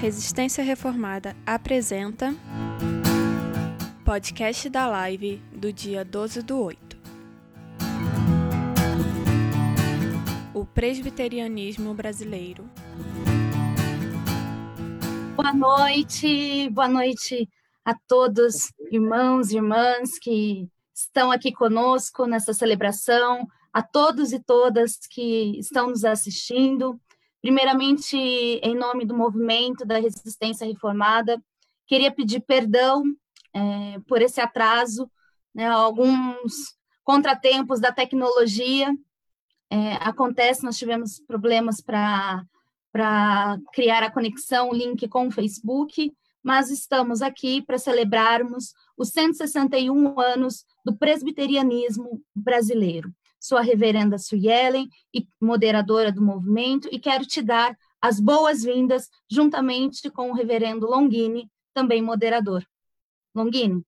Resistência Reformada apresenta podcast da live do dia 12 do 8. O Presbiterianismo Brasileiro. Boa noite, boa noite a todos, irmãos e irmãs que estão aqui conosco nessa celebração, a todos e todas que estão nos assistindo. Primeiramente, em nome do movimento da resistência reformada, queria pedir perdão é, por esse atraso, né, alguns contratempos da tecnologia. É, acontece, nós tivemos problemas para criar a conexão, o link com o Facebook, mas estamos aqui para celebrarmos os 161 anos do presbiterianismo brasileiro sou a reverenda Suyelen e moderadora do movimento e quero te dar as boas-vindas juntamente com o reverendo Longini, também moderador. Longini.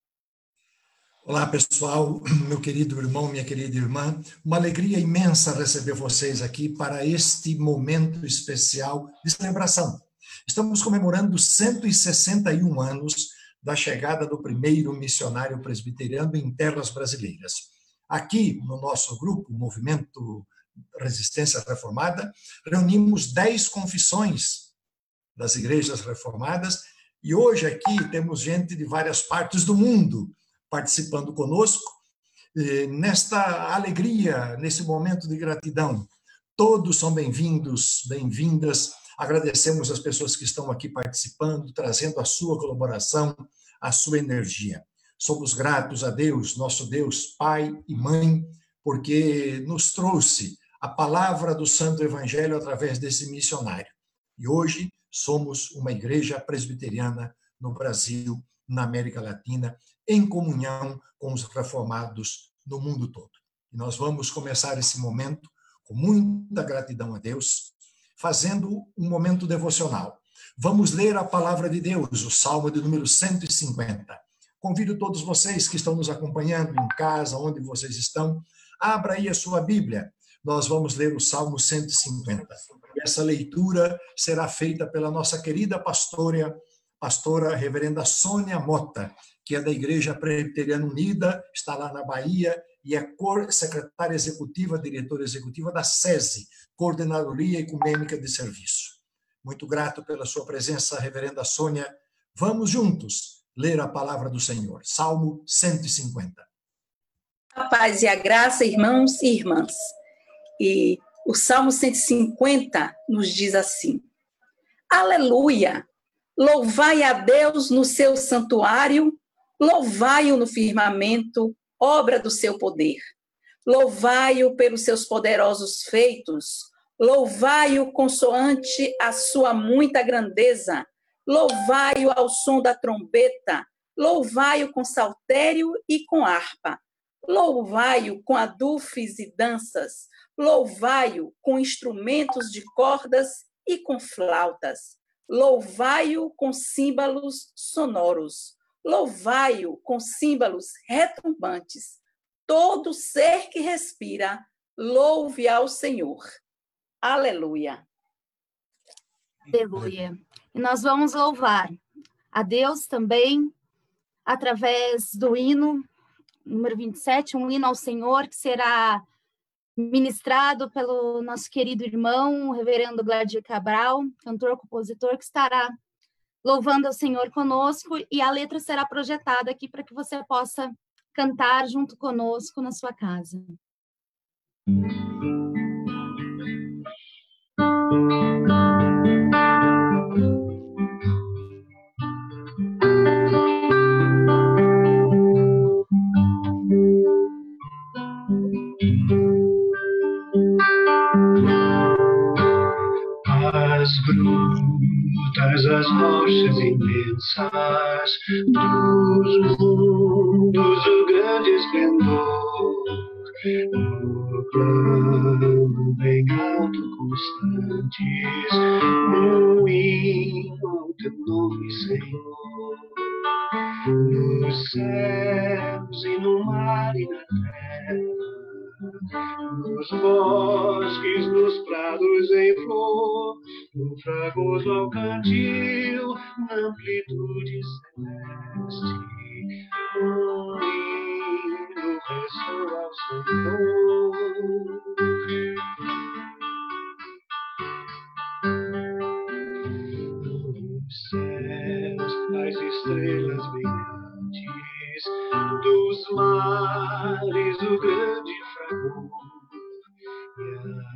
Olá, pessoal, meu querido irmão, minha querida irmã. Uma alegria imensa receber vocês aqui para este momento especial de celebração. Estamos comemorando 161 anos da chegada do primeiro missionário presbiteriano em terras brasileiras. Aqui, no nosso grupo, Movimento Resistência Reformada, reunimos dez confissões das igrejas reformadas e hoje aqui temos gente de várias partes do mundo participando conosco nesta alegria, nesse momento de gratidão. Todos são bem-vindos, bem-vindas. Agradecemos as pessoas que estão aqui participando, trazendo a sua colaboração, a sua energia. Somos gratos a Deus, nosso Deus, Pai e Mãe, porque nos trouxe a palavra do Santo Evangelho através desse missionário. E hoje somos uma igreja presbiteriana no Brasil, na América Latina, em comunhão com os reformados no mundo todo. E nós vamos começar esse momento com muita gratidão a Deus, fazendo um momento devocional. Vamos ler a palavra de Deus, o Salmo de número 150. Convido todos vocês que estão nos acompanhando em casa, onde vocês estão, abra aí a sua Bíblia. Nós vamos ler o Salmo 150. Essa leitura será feita pela nossa querida pastora, pastora reverenda Sônia Mota, que é da Igreja Presbiteriana Unida, está lá na Bahia e é secretária executiva, diretora executiva da SESI, Coordenadoria Ecumênica de Serviço. Muito grato pela sua presença, reverenda Sônia. Vamos juntos ler a palavra do Senhor. Salmo 150. A paz e a graça, irmãos e irmãs. E o Salmo 150 nos diz assim: Aleluia! Louvai a Deus no seu santuário, louvai-o no firmamento, obra do seu poder. Louvai-o pelos seus poderosos feitos, louvai-o consoante a sua muita grandeza Louvai-o ao som da trombeta, louvai-o com saltério e com harpa, louvai-o com adufes e danças, louvai-o com instrumentos de cordas e com flautas, louvai-o com símbolos sonoros, louvai-o com símbolos retumbantes. Todo ser que respira, louve ao Senhor. Aleluia. Aleluia. E nós vamos louvar a Deus também através do hino número 27, um hino ao Senhor que será ministrado pelo nosso querido irmão, o reverendo Gladir Cabral, cantor, compositor, que estará louvando ao Senhor conosco e a letra será projetada aqui para que você possa cantar junto conosco na sua casa. Brutas as rochas imensas dos mundos o grande esplendor no plano bem alto constantes no hino teu nome Senhor nos céus e no mar e na terra nos bosques, nos prados em flor, no fragoso ao cantil, na amplitude celeste. Um hino ressoa ao Senhor. Nos céus, as estrelas brilhantes, dos mares o grande e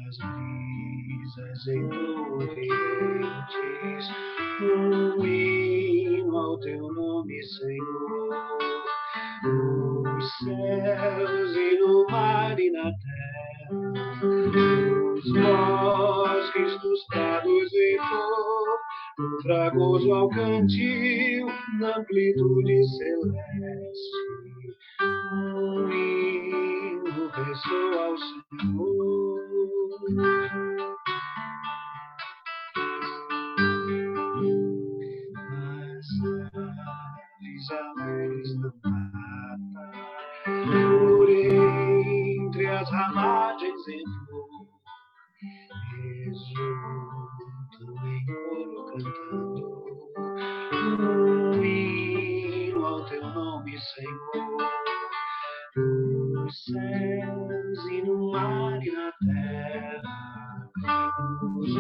as brisas envolventes, um hino ao teu nome, Senhor. Nos céus e no mar e na terra, nos bosques, nos prados em flor, no fragoso ao cantil, na amplitude celeste, um ressoa ao Senhor. As aves alegres na mata, por entre as ramagens em flor, exultam em coro cantando, um hino ao teu nome, Senhor.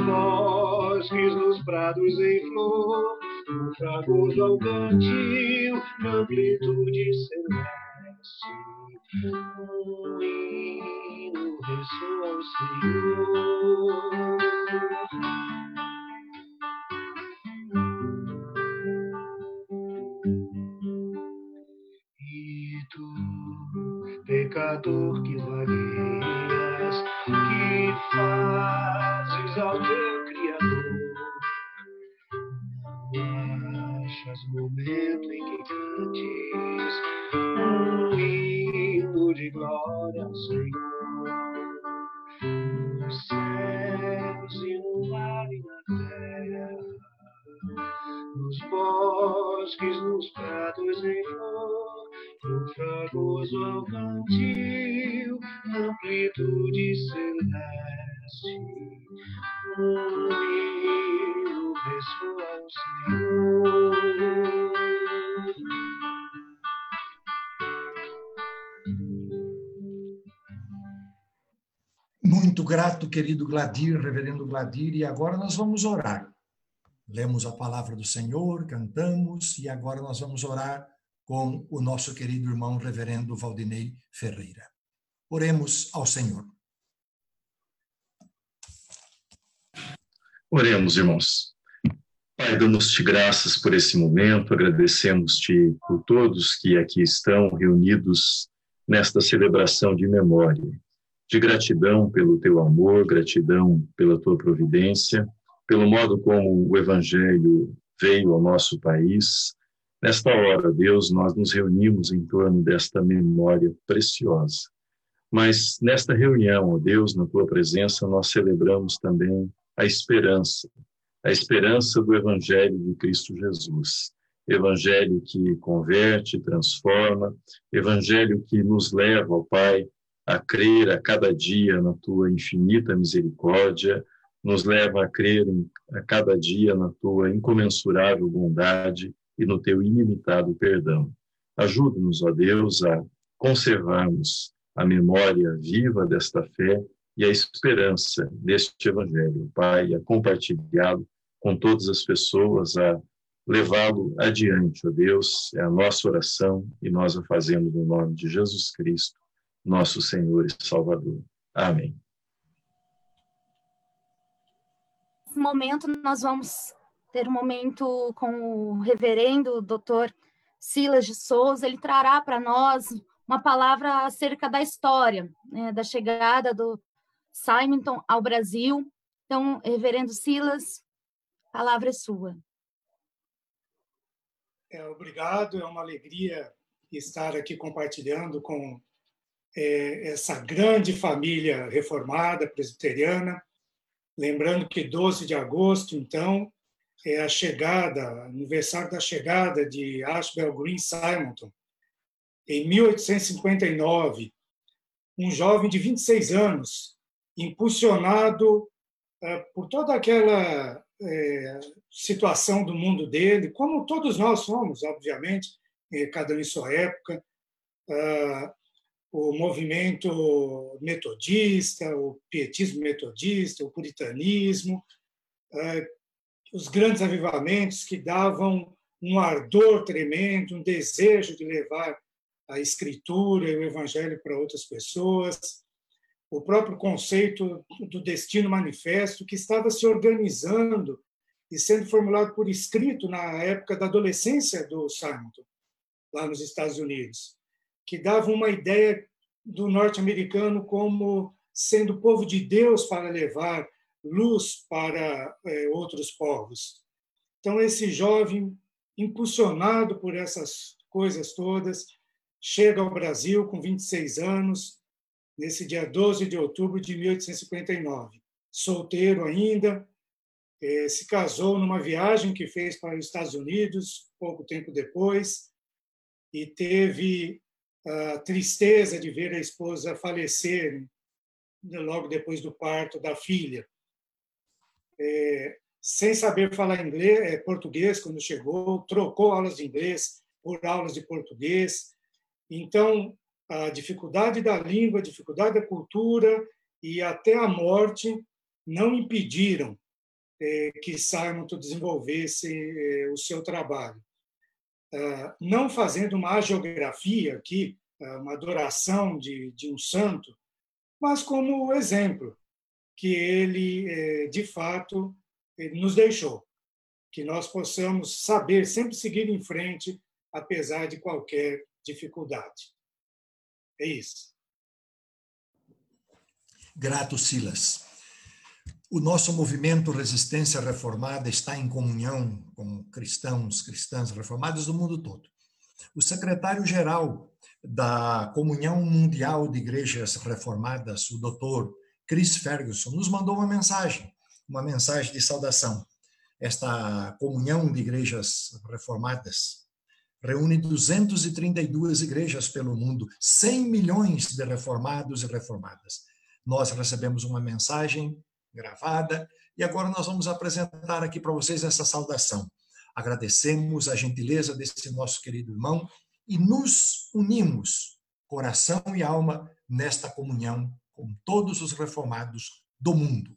Bosques, nos prados em flor, no fragoso ao cantil, na amplitude celeste, querido Gladir, reverendo Gladir, e agora nós vamos orar. Lemos a palavra do Senhor, cantamos, e agora nós vamos orar com o nosso querido irmão reverendo Valdinei Ferreira. Oremos ao Senhor. Oremos, irmãos. Pai, damos-te graças por esse momento, agradecemos-te por todos que aqui estão reunidos nesta celebração de memória, de gratidão pelo teu amor, gratidão pela tua providência, pelo modo como o Evangelho veio ao nosso país. Nesta hora, Deus, nós nos reunimos em torno desta memória preciosa. Mas nesta reunião, ó Deus, na tua presença, nós celebramos também a esperança, a esperança do Evangelho de Cristo Jesus. Evangelho que converte, transforma, Evangelho que nos leva, ó Pai, a crer a cada dia na tua infinita misericórdia, nos leva a crer a cada dia na tua incomensurável bondade e no teu ilimitado perdão. Ajuda-nos, ó Deus, a conservarmos a memória viva desta fé e a esperança deste evangelho, Pai, a compartilhá-lo com todas as pessoas, a levá-lo adiante, ó Deus, é a nossa oração e nós a fazemos no nome de Jesus Cristo, nosso Senhor e Salvador. Amém. Nesse momento, nós vamos ter um momento com o reverendo doutor Silas de Souza. Ele trará para nós uma palavra acerca da história, né, da chegada do Simonton ao Brasil. Então, reverendo Silas, a palavra é sua. É, obrigado, é uma alegria estar aqui compartilhando com essa grande família reformada presbiteriana. Lembrando que 12 de agosto, então, é a chegada, aniversário da chegada de Ashbel Green Simonton. Em 1859, um jovem de 26 anos, impulsionado por toda aquela é, situação do mundo dele, como todos nós somos, obviamente, cada um em sua época, o movimento metodista, o pietismo metodista, o puritanismo, os grandes avivamentos que davam um ardor tremendo, um desejo de levar a escritura e o evangelho para outras pessoas, o próprio conceito do destino manifesto que estava se organizando e sendo formulado por escrito na época da adolescência do Simon, lá nos Estados Unidos, que dava uma ideia do norte-americano como sendo povo de Deus para levar luz para é, outros povos. Então, esse jovem, impulsionado por essas coisas todas, chega ao Brasil com 26 anos, nesse dia 12 de outubro de 1859. Solteiro ainda, é, se casou numa viagem que fez para os Estados Unidos, pouco tempo depois, e teve a tristeza de ver a esposa falecer logo depois do parto da filha. É, sem saber falar inglês, é, português quando chegou, trocou aulas de inglês por aulas de português. Então, a dificuldade da língua, a dificuldade da cultura e até a morte não impediram é, que Simon desenvolvesse é, o seu trabalho. Ah, não fazendo uma geografia aqui, ah, uma adoração de, de um santo, mas como exemplo que ele, é, de fato, nos deixou. Que nós possamos saber sempre seguir em frente, apesar de qualquer dificuldade. É isso. Grato, Silas. O nosso movimento Resistência Reformada está em comunhão com cristãos, cristãs reformadas do mundo todo. O secretário-geral da Comunhão Mundial de Igrejas Reformadas, o doutor Chris Ferguson, nos mandou uma mensagem, uma mensagem de saudação. Esta comunhão de igrejas reformadas reúne 232 igrejas pelo mundo, 100 milhões de reformados e reformadas. Nós recebemos uma mensagem gravada e agora nós vamos apresentar aqui para vocês essa saudação. Agradecemos a gentileza desse nosso querido irmão e nos unimos, coração e alma, nesta comunhão com todos os reformados do mundo.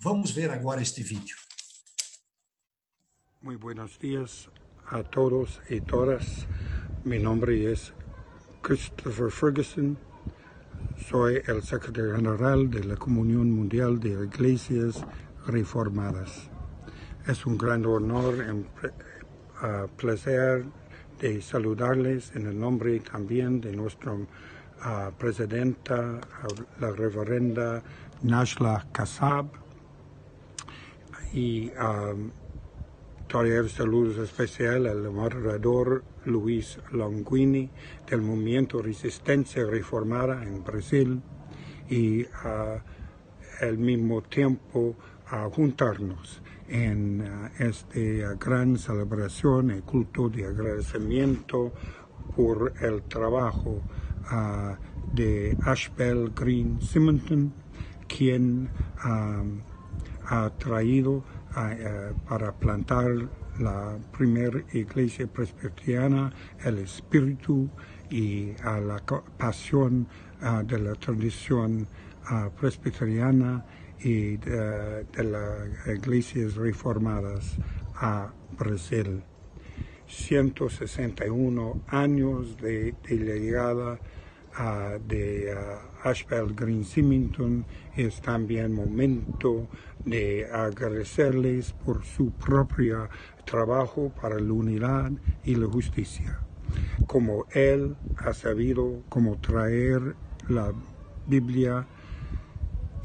Vamos ver agora este vídeo. Muito buenos dias a todos y todas. Mi nombre es Christopher Ferguson. Soy el secretario general de la Comunión Mundial de Iglesias Reformadas. Es un gran honor y placer de saludarles en el nombre también de nuestra presidenta, la reverenda Nashla Kassab, y Traer saludos especial al moderador Luis Longuini del Movimiento Resistencia Reformada en Brasil y al mismo tiempo a juntarnos en esta gran celebración y culto de agradecimiento por el trabajo de Ashbel Green Simonton, quien ha traído para plantar la primera iglesia presbiteriana, el espíritu y a la pasión de la tradición presbiteriana y de, las iglesias reformadas a Brasil. 161 años de, de llegada de Ashbel Green Simington es también momento de agradecerles por su propio trabajo para la unidad y la justicia. Como él ha sabido cómo traer la Biblia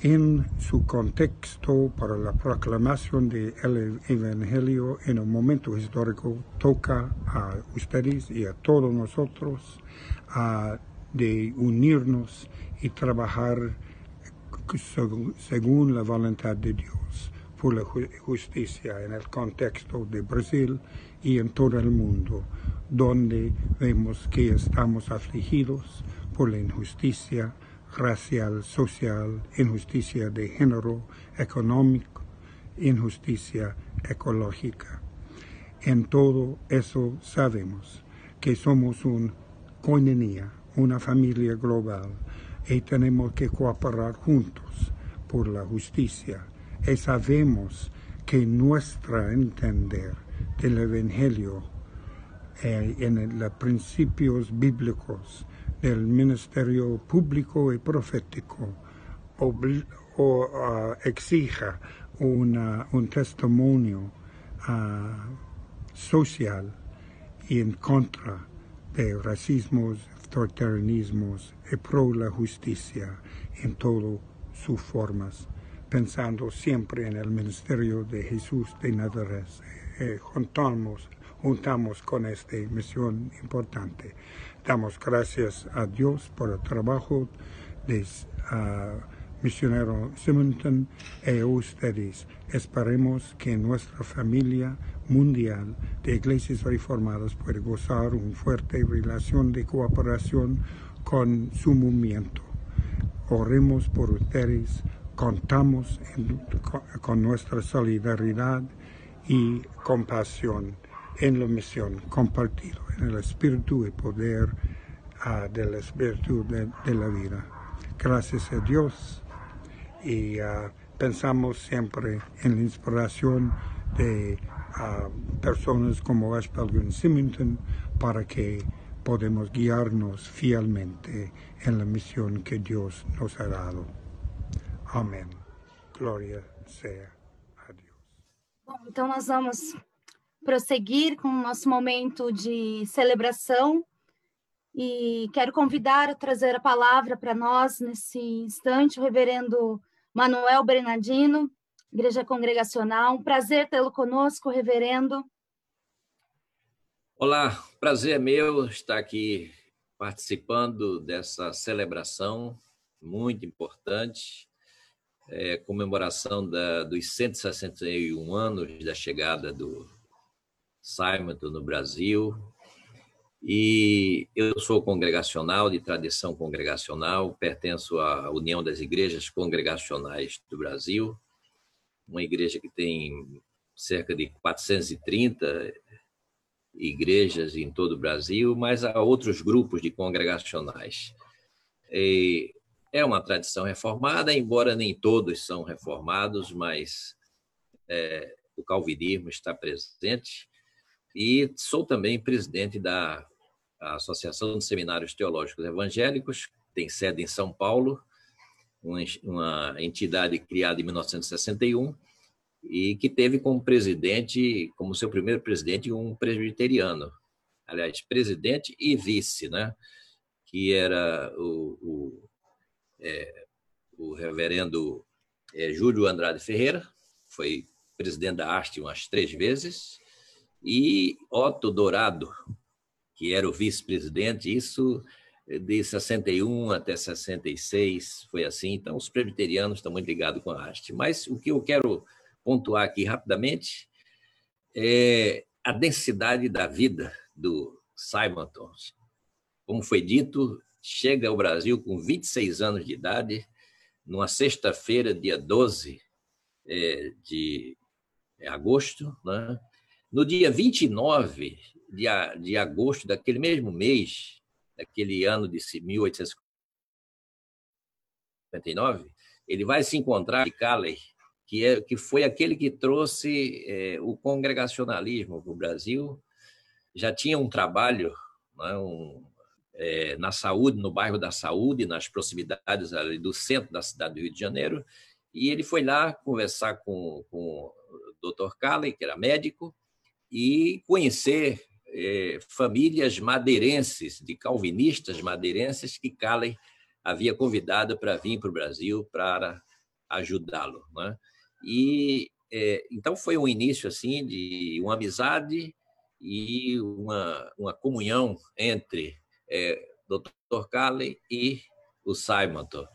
en su contexto para la proclamación del Evangelio en un momento histórico, toca a ustedes y a todos nosotros de unirnos y trabajar según la voluntad de Dios por la justicia en el contexto de Brasil y en todo el mundo, donde vemos que estamos afligidos por la injusticia racial, social, injusticia de género, económico, injusticia ecológica. En todo eso sabemos que somos una coinonía, una familia global, y tenemos que cooperar juntos por la justicia. Y sabemos que nuestro entender del Evangelio eh, en los principios bíblicos del ministerio público y profético exija una, un testimonio uh, social y en contra de racismos, y pro la justicia en todas sus formas, pensando siempre en el ministerio de Jesús de Nazaret. Eh, juntamos, juntamos con esta misión importante. Damos gracias a Dios por el trabajo de uh, misionero Simonton y ustedes. Esperemos que nuestra familia mundial de iglesias reformadas pueda gozar una fuerte relación de cooperación con su movimiento. Oremos por ustedes, contamos con, nuestra solidaridad y compasión en la misión compartida, en el espíritu y poder uh, del espíritu de, la vida. Gracias a Dios y uh, pensamos siempre en la inspiración de uh, personas como Ashbel Simington para que podemos guiarnos fielmente en la misión que Dios nos ha dado. Amén. Gloria sea a Dios. Bom, então nós vamos prosseguir com o nosso momento de celebração e quero convidar a trazer a palavra para nós nesse instante o reverendo Manuel Bernardino, Igreja Congregacional. Um prazer tê-lo conosco, reverendo. Olá, prazer é meu estar aqui participando dessa celebração muito importante, é, comemoração da, dos 161 anos da chegada do Simon no Brasil. E eu sou congregacional, de tradição congregacional, pertenço à União das Igrejas Congregacionais do Brasil, uma igreja que tem cerca de 430 igrejas em todo o Brasil, mas há outros grupos de congregacionais. E é uma tradição reformada, embora nem todos são reformados, mas é, o calvinismo está presente e sou também presidente da Associação de Seminários Teológicos Evangélicos, tem sede em São Paulo, uma entidade criada em 1961 e que teve como presidente, como seu primeiro presidente, um presbiteriano, aliás, presidente e vice, né? que era o, o, é, o reverendo é, Júlio Andrade Ferreira, foi presidente da haste umas três vezes, e Otto Dourado, que era o vice-presidente, isso de 61 até 66 foi assim. Então, os presbiterianos estão muito ligados com a haste. Mas o que eu quero pontuar aqui rapidamente é a densidade da vida do Simonton. Como foi dito, chega ao Brasil com 26 anos de idade, numa sexta-feira, dia 12 é, de agosto, né? No dia 29 de, de agosto daquele mesmo mês, daquele ano de 1859, ele vai se encontrar com Calley, que, é, que foi aquele que trouxe é, o congregacionalismo para o Brasil. Já tinha um trabalho um, é, na saúde, no bairro da Saúde, nas proximidades do centro da cidade do Rio de Janeiro, e ele foi lá conversar com, com o Dr. Calley, que era médico, e conhecer é, famílias madeirenses, de calvinistas madeirenses, que Calley havia convidado para vir para o Brasil para ajudá-lo. Né? E é, então foi um início assim de uma amizade e uma, uma comunhão entre é, Dr. Calley e o Simonton.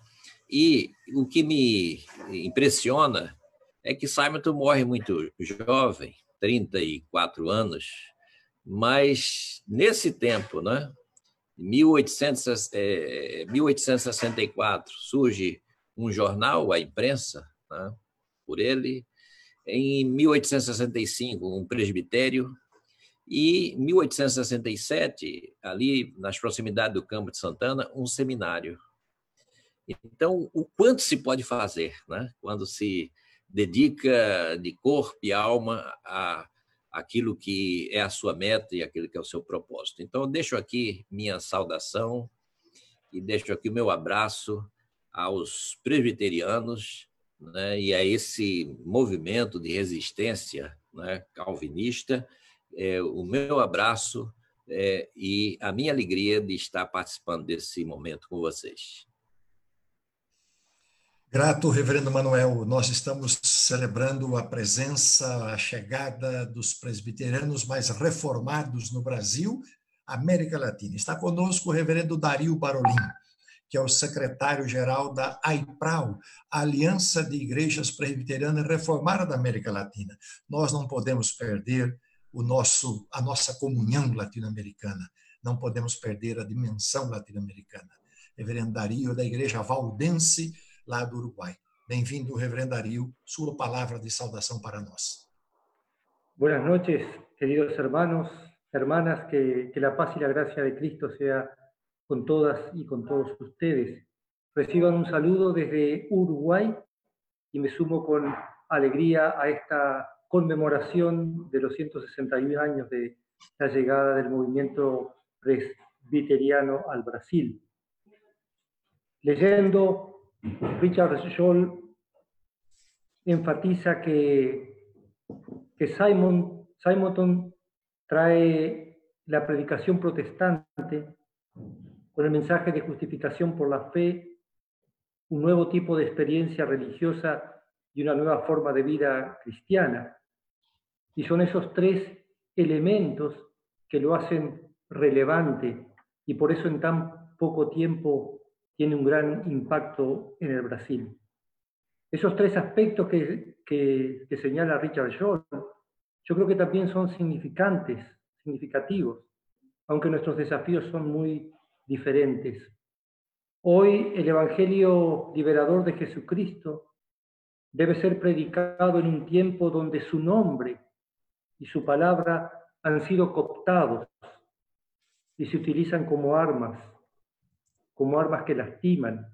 E o que me impressiona é que Simonton morre muito jovem, 34 anos, mas nesse tempo, né, Em 1800, é, 1864 surge um jornal, a imprensa, né, por ele. Em 1865, um presbitério. E em 1867, ali nas proximidades do Campo de Santana, um seminário. Então, o quanto se pode fazer né, quando se dedica de corpo e alma a aquilo que é a sua meta e aquilo que é o seu propósito. Então, deixo aqui minha saudação e deixo aqui o meu abraço aos presbiterianos né, e a esse movimento de resistência né, calvinista. É, o meu abraço é, e a minha alegria de estar participando desse momento com vocês. Grato, Reverendo Manuel. Nós estamos celebrando a presença, a chegada dos presbiterianos mais reformados no Brasil, América Latina. Está conosco o Reverendo Dario Barolin, que é o secretário-geral da AIPRAU, Aliança de Igrejas Presbiterianas Reformadas da América Latina. Nós não podemos perder o nosso, a nossa comunhão latino-americana, não podemos perder a dimensão latino-americana. Reverendo Dario, da Igreja Valdense, lá do Uruguai. Bem-vindo, Reverendo Darío, sua palavra de saudação para nós. Buenas noches, queridos hermanos, hermanas, que, que la paz y la gracia de Cristo sea con todas y con todos ustedes. Reciban un saludo desde Uruguay y me sumo con alegría a esta conmemoración de los 161 años de la llegada del movimiento presbiteriano al Brasil. Leyendo Richard Scholl enfatiza que, que Simon, Simonton trae la predicación protestante con el mensaje de justificación por la fe, un nuevo tipo de experiencia religiosa y una nueva forma de vida cristiana. Y son esos tres elementos que lo hacen relevante y por eso en tan poco tiempo tiene un gran impacto en el Brasil. Esos tres aspectos que, que, señala Richard Scholl, yo creo que también son significantes, significativos, aunque nuestros desafíos son muy diferentes. Hoy el Evangelio liberador de Jesucristo debe ser predicado en un tiempo donde su nombre y su palabra han sido cooptados y se utilizan como armas como armas que lastiman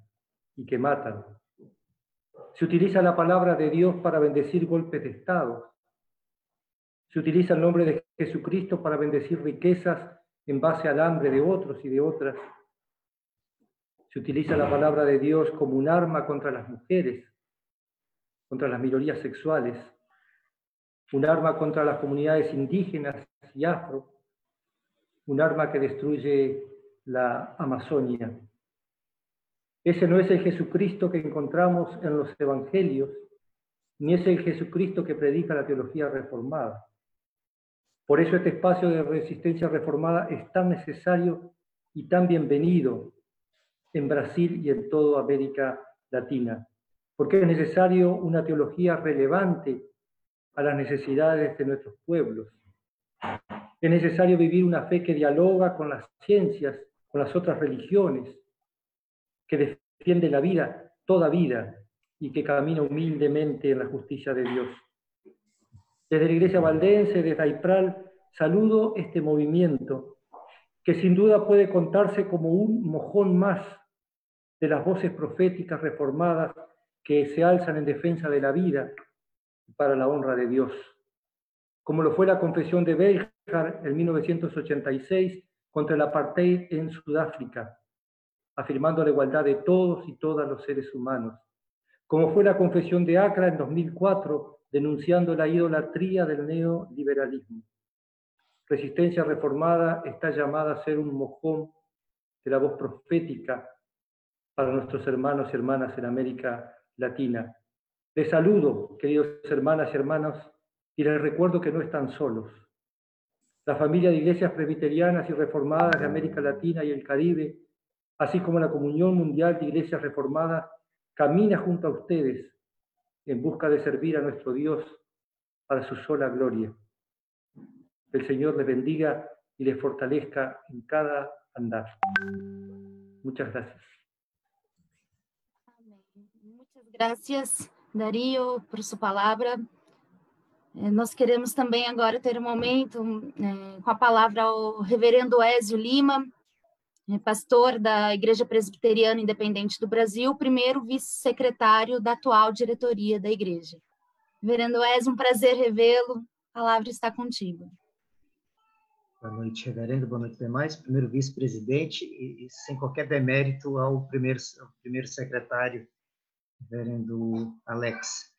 y que matan. Se utiliza la palabra de Dios para bendecir golpes de Estado. Se utiliza el nombre de Jesucristo para bendecir riquezas en base al hambre de otros y de otras. Se utiliza la palabra de Dios como un arma contra las mujeres, contra las minorías sexuales, un arma contra las comunidades indígenas y afro, un arma que destruye la Amazonia. Ese no es el Jesucristo que encontramos en los evangelios, ni es el Jesucristo que predica la teología reformada. Por eso este espacio de resistencia reformada es tan necesario y tan bienvenido en Brasil y en toda América Latina, porque es necesario una teología relevante a las necesidades de nuestros pueblos. Es necesario vivir una fe que dialoga con las ciencias, con las otras religiones, que defiende la vida, toda vida, y que camina humildemente en la justicia de Dios. Desde la Iglesia Valdense, desde Aipral, saludo este movimiento, que sin duda puede contarse como un mojón más de las voces proféticas reformadas que se alzan en defensa de la vida para la honra de Dios, como lo fue la confesión de Beljar en 1986 contra el apartheid en Sudáfrica, afirmando la igualdad de todos y todas los seres humanos, como fue la confesión de Acra en 2004, denunciando la idolatría del neoliberalismo. Resistencia Reformada está llamada a ser un mojón de la voz profética para nuestros hermanos y hermanas en América Latina. Les saludo, queridos hermanas y hermanos, y les recuerdo que no están solos. La familia de iglesias presbiterianas y reformadas de América Latina y el Caribe así como la Comunión Mundial de Iglesias Reformadas, camina junto a ustedes en busca de servir a nuestro Dios para su sola gloria. El Señor les bendiga y les fortalezca en cada andar. Muchas gracias. Muchas gracias, Darío, por sua palavra. Eh, nós queremos também agora ter um momento eh, com a palavra ao reverendo Ézio Lima, pastor da Igreja Presbiteriana Independente do Brasil, primeiro vice-secretário da atual diretoria da igreja. Reverendo Ézio, um prazer revê-lo. A palavra está contigo. Boa noite, reverendo. Boa noite, demais. Primeiro vice-presidente e, e, sem qualquer demérito ao primeiro, ao primeiro secretário, reverendo Alex.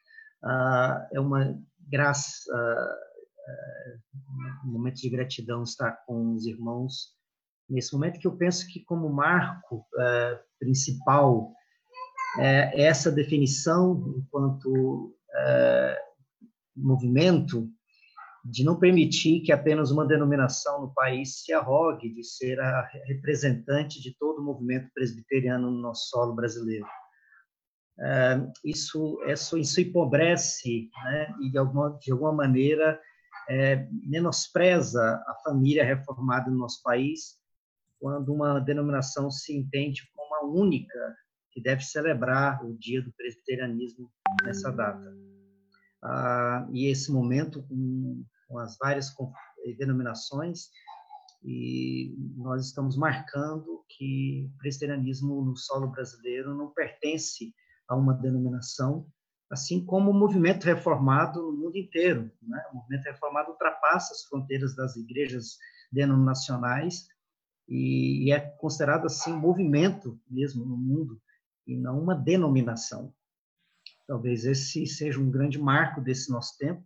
Ah, é uma graça, ah, ah, um momento de gratidão estar com os irmãos nesse momento que eu penso que como marco ah, principal é essa definição enquanto ah, movimento de não permitir que apenas uma denominação no país se arrogue de ser a representante de todo o movimento presbiteriano no nosso solo brasileiro. É, isso, isso, isso empobrece né, e, de alguma, de alguma maneira, é, menospreza a família reformada no nosso país quando uma denominação se entende como a única que deve celebrar o dia do presbiterianismo nessa data. Ah, e esse momento, com, com as várias denominações, e nós estamos marcando que o presbiterianismo no solo brasileiro não pertence a uma denominação, assim como o movimento reformado no mundo inteiro. Né? O movimento reformado ultrapassa as fronteiras das igrejas denominacionais e, é considerado assim um movimento mesmo no mundo e não uma denominação. Talvez esse seja um grande marco desse nosso tempo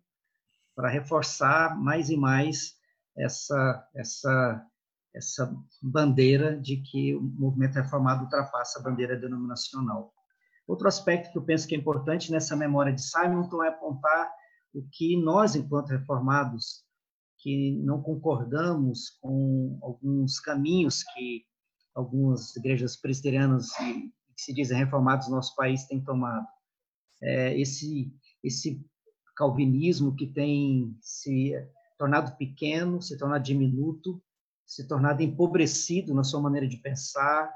para reforçar mais e mais essa essa essa bandeira de que o movimento reformado ultrapassa a bandeira denominacional. Outro aspecto que eu penso que é importante nessa memória de Simonton é apontar o que nós, enquanto reformados, que não concordamos com alguns caminhos que algumas igrejas presbiterianas que se dizem reformados no nosso país têm tomado. É, esse esse calvinismo que tem se tornado pequeno, se tornado diminuto, se tornado empobrecido na sua maneira de pensar,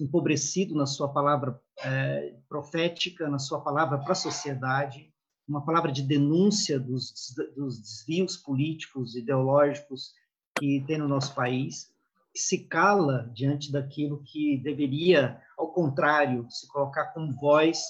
empobrecido na sua palavra é, profética, na sua palavra para a sociedade, uma palavra de denúncia dos, dos desvios políticos, ideológicos que tem no nosso país, que se cala diante daquilo que deveria, ao contrário, se colocar como voz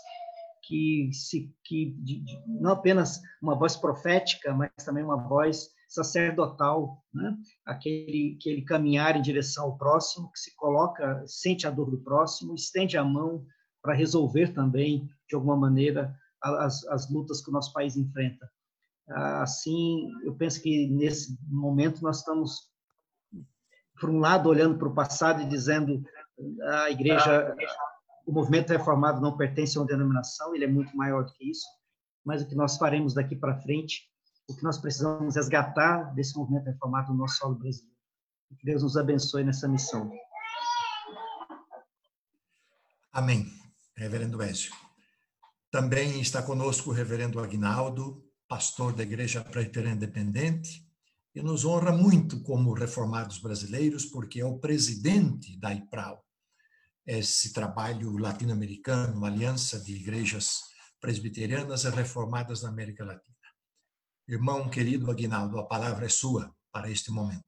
que se que de, de, não apenas uma voz profética, mas também uma voz sacerdotal, né? aquele, aquele caminhar em direção ao próximo, que se coloca, sente a dor do próximo, estende a mão para resolver também, de alguma maneira, as, as lutas que o nosso país enfrenta. Assim, eu penso que nesse momento nós estamos, por um lado, olhando para o passado e dizendo a igreja, o movimento reformado não pertence a uma denominação, ele é muito maior do que isso, mas o que nós faremos daqui para frente o que nós precisamos resgatar desse movimento reformado no nosso solo brasileiro. Que Deus nos abençoe nessa missão. Amém. Reverendo Ézio. Também está conosco o reverendo Agnaldo, pastor da Igreja Presbiteriana Independente, e nos honra muito como reformados brasileiros, porque é o presidente da IPRAL, esse trabalho latino-americano, aliança de igrejas presbiterianas e reformadas na América Latina. Irmão querido Aguinaldo, a palavra é sua para este momento.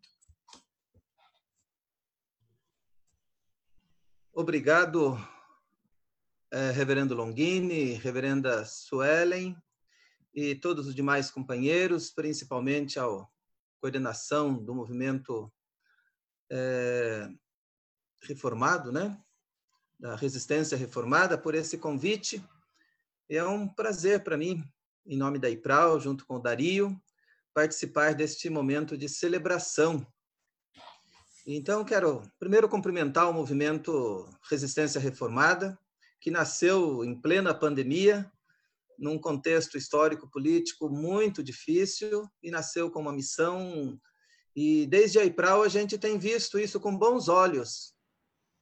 Obrigado, eh, Reverendo Longini, Reverenda Suelen e todos os demais companheiros, principalmente a coordenação do movimento eh, reformado, né? Da resistência reformada, por esse convite. É um prazer para mim em nome da IPRAL, junto com o Dario, participar deste momento de celebração. Então, quero primeiro cumprimentar o movimento Resistência Reformada, que nasceu em plena pandemia, num contexto histórico-político muito difícil, e nasceu com uma missão. E desde a IPRAL a gente tem visto isso com bons olhos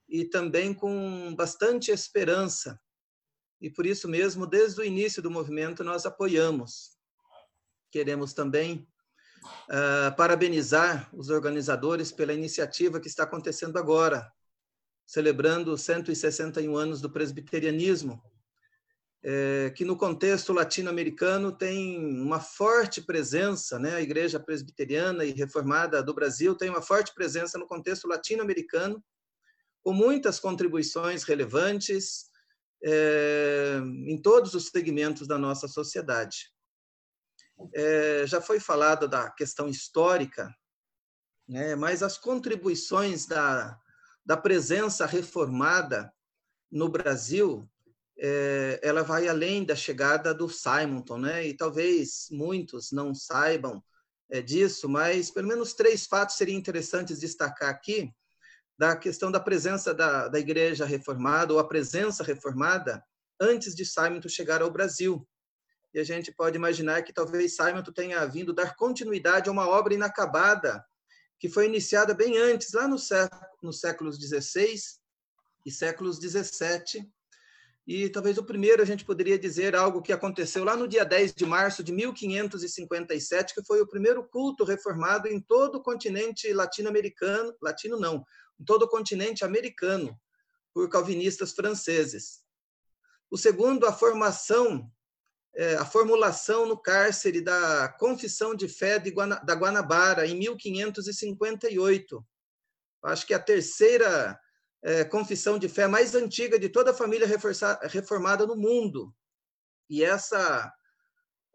e também com bastante esperança e por isso mesmo, desde o início do movimento, nós apoiamos. Queremos também uh, parabenizar os organizadores pela iniciativa que está acontecendo agora, celebrando 161 anos do presbiterianismo, é, que no contexto latino-americano tem uma forte presença, né? A Igreja Presbiteriana e Reformada do Brasil tem uma forte presença no contexto latino-americano, com muitas contribuições relevantes é, em todos os segmentos da nossa sociedade. É, já foi falado da questão histórica, né? Mas as contribuições da, da presença reformada no Brasil é, ela vai além da chegada do Simonton, né? E talvez muitos não saibam é, disso, mas pelo menos três fatos seriam interessantes destacar aqui da questão da presença da, da Igreja Reformada ou a presença reformada antes de Simonton chegar ao Brasil. E a gente pode imaginar que talvez Simonton tenha vindo dar continuidade a uma obra inacabada que foi iniciada bem antes, lá no século, nos séculos XVI e séculos XVII, e talvez o primeiro a gente poderia dizer algo que aconteceu lá no dia 10 de março de 1557, que foi o primeiro culto reformado em todo o continente latino-americano, latino não, em todo o continente americano, por calvinistas franceses. O segundo, a formação, é, a formulação no cárcere da Confissão de Fé de Guana, da Guanabara, em 1558. Acho que a terceira é, confissão de fé mais antiga de toda a família reformada no mundo. E essa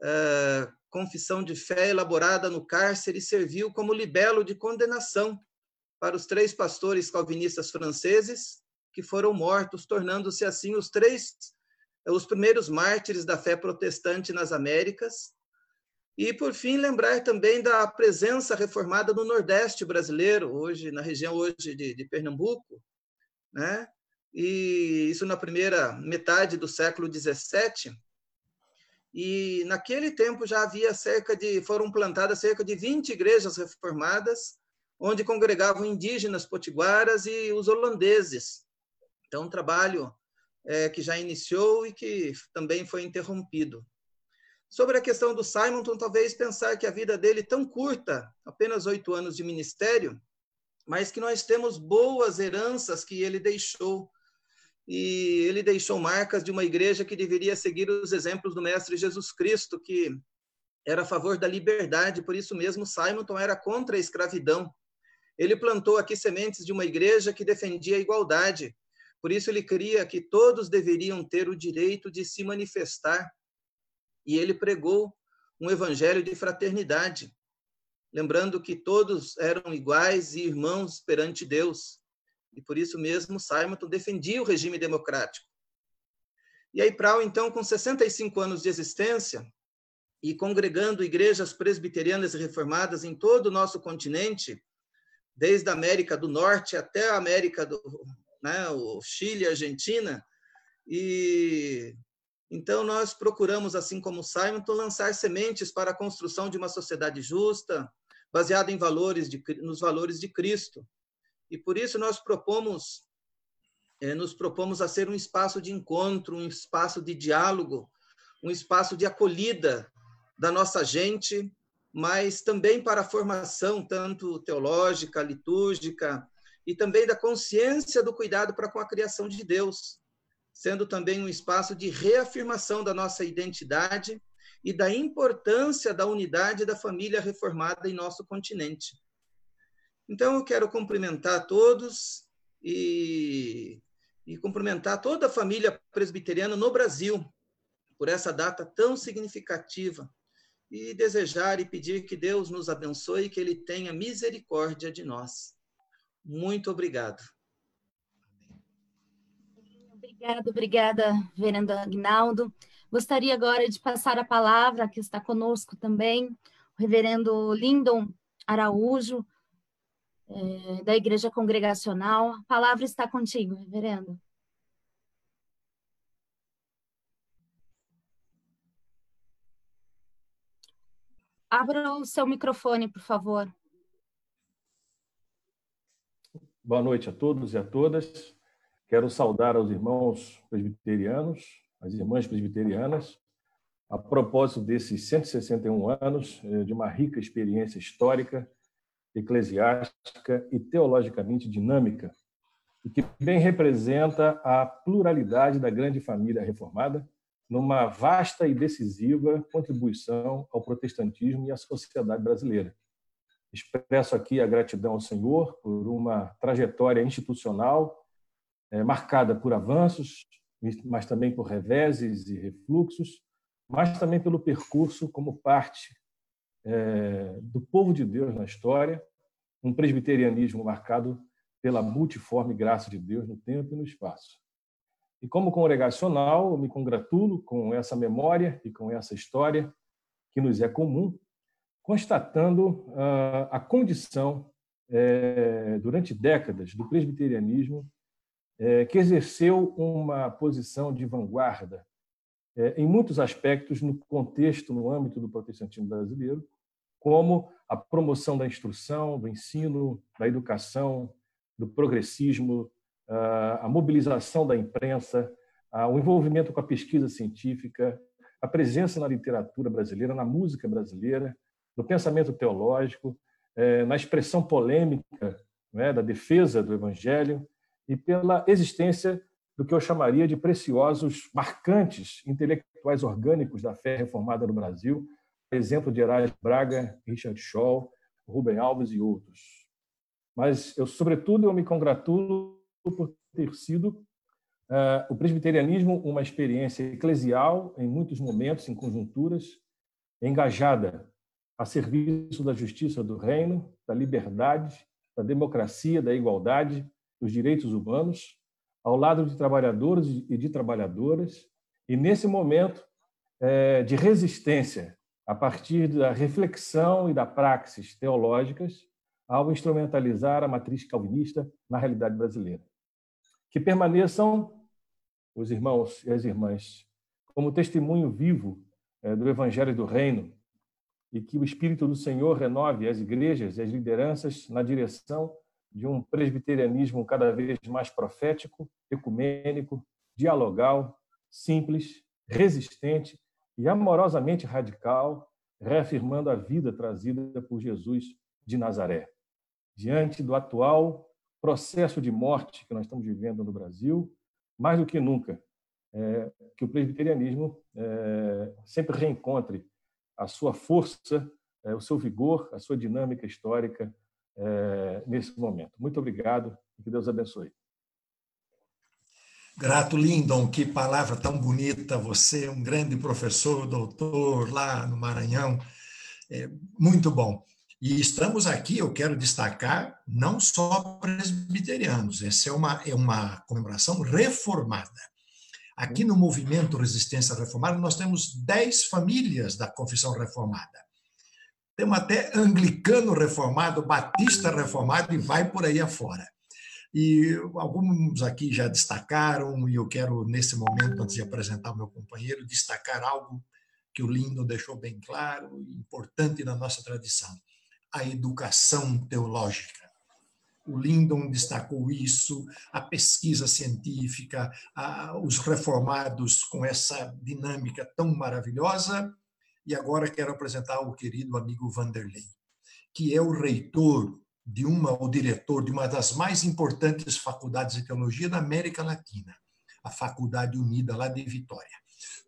é, confissão de fé elaborada no cárcere serviu como libelo de condenação para os três pastores calvinistas franceses que foram mortos, tornando-se assim os três os primeiros mártires da fé protestante nas Américas. E por fim lembrar também da presença reformada no Nordeste brasileiro, hoje na região hoje de, de Pernambuco, né? E isso na primeira metade do século XVII. E naquele tempo já havia cerca de foram plantadas cerca de 20 igrejas reformadas, onde congregavam indígenas potiguaras e os holandeses. Então, um trabalho é, que já iniciou e que também foi interrompido. Sobre a questão do Simonton, talvez pensar que a vida dele tão curta, apenas oito anos de ministério, mas que nós temos boas heranças que ele deixou. E ele deixou marcas de uma igreja que deveria seguir os exemplos do Mestre Jesus Cristo, que era a favor da liberdade, por isso mesmo Simonton era contra a escravidão. Ele plantou aqui sementes de uma igreja que defendia a igualdade, por isso ele cria que todos deveriam ter o direito de se manifestar. E ele pregou um evangelho de fraternidade lembrando que todos eram iguais e irmãos perante Deus. E por isso mesmo Simonton defendia o regime democrático. E aí Prau, então, com 65 anos de existência e congregando igrejas presbiterianas e reformadas em todo o nosso continente, desde a América do Norte até a América do né, o Chile, a Argentina, e então nós procuramos, assim como Simonton, lançar sementes para a construção de uma sociedade justa, baseado em valores de, nos valores de Cristo. E por isso nós propomos, é, nos propomos a ser um espaço de encontro, um espaço de diálogo, um espaço de acolhida da nossa gente, mas também para a formação tanto teológica, litúrgica e também da consciência do cuidado para com a criação de Deus, sendo também um espaço de reafirmação da nossa identidade e da importância da unidade da família reformada em nosso continente. Então, eu quero cumprimentar todos e, e cumprimentar toda a família presbiteriana no Brasil por essa data tão significativa e desejar e pedir que Deus nos abençoe e que Ele tenha misericórdia de nós. Muito obrigado. Obrigada, obrigada, Verendo Agnaldo. Gostaria agora de passar a palavra, que está conosco também, o reverendo Lindon Araújo, é, da Igreja Congregacional. A palavra está contigo, reverendo. Abra o seu microfone, por favor. Boa noite a todos e a todas. Quero saudar aos irmãos presbiterianos, as irmãs presbiterianas, a propósito desses 161 anos eh, de uma rica experiência histórica, eclesiástica e teologicamente dinâmica, e que bem representa a pluralidade da grande família reformada numa vasta e decisiva contribuição ao protestantismo e à sociedade brasileira. Expresso aqui a gratidão ao Senhor por uma trajetória institucional é, marcada por avanços, mas também por reveses e refluxos, mas também pelo percurso como parte é, do povo de Deus na história, um presbiterianismo marcado pela multiforme graça de Deus no tempo e no espaço. E como congregacional, eu me congratulo com essa memória e com essa história que nos é comum, constatando uh, a condição, eh, durante décadas, do presbiterianismo, eh, que exerceu uma posição de vanguarda eh, em muitos aspectos no contexto, no âmbito do protestantismo brasileiro, como a promoção da instrução, do ensino, da educação, do progressismo, a mobilização da imprensa, o envolvimento com a pesquisa científica, a presença na literatura brasileira, na música brasileira, no pensamento teológico, é, na expressão polêmica né, da defesa do Evangelho e pela existência do que eu chamaria de preciosos marcantes intelectuais orgânicos da fé reformada no Brasil, exemplo de Erasmo Braga, Richard Shaw, Rubem Alves e outros. Mas eu, sobretudo, eu me congratulo por ter sido uh, o presbiterianismo uma experiência eclesial em muitos momentos, em conjunturas, engajada a serviço da justiça do reino, da liberdade, da democracia, da igualdade, dos direitos humanos, ao lado de trabalhadores e de trabalhadoras, e nesse momento é, de resistência, a partir da reflexão e da praxis teológicas, ao instrumentalizar a matriz calvinista na realidade brasileira. Que permaneçam os irmãos e as irmãs como testemunho vivo eh, do Evangelho do Reino e que o Espírito do Senhor renove as igrejas e as lideranças na direção de um presbiterianismo cada vez mais profético, ecumênico, dialogal, simples, resistente e amorosamente radical, reafirmando a vida trazida por Jesus de Nazaré. Diante do atual processo de morte que nós estamos vivendo no Brasil, mais do que nunca, é, que o presbiterianismo é, sempre reencontre a sua força, é, o seu vigor, a sua dinâmica histórica é, nesse momento. Muito obrigado e que Deus abençoe. Grato, Lindon, que palavra tão bonita. Você, um grande professor, doutor lá no Maranhão. É, muito bom. E estamos aqui, eu quero destacar, não só presbiterianos, essa é uma, é uma comemoração reformada. Aqui no movimento Resistência Reformada, nós temos dez famílias da confissão reformada. Temos até anglicano reformado, batista reformado e vai por aí afora. E alguns aqui já destacaram, e eu quero, nesse momento, antes de apresentar o meu companheiro, destacar algo que o Lindo deixou bem claro, importante na nossa tradição a educação teológica. O Lindon destacou isso, a pesquisa científica, a, os reformados com essa dinâmica tão maravilhosa. E agora quero apresentar o querido amigo Vanderlei, que é o reitor de uma, o diretor de uma das mais importantes faculdades de teologia da América Latina, a Faculdade Unida lá de Vitória.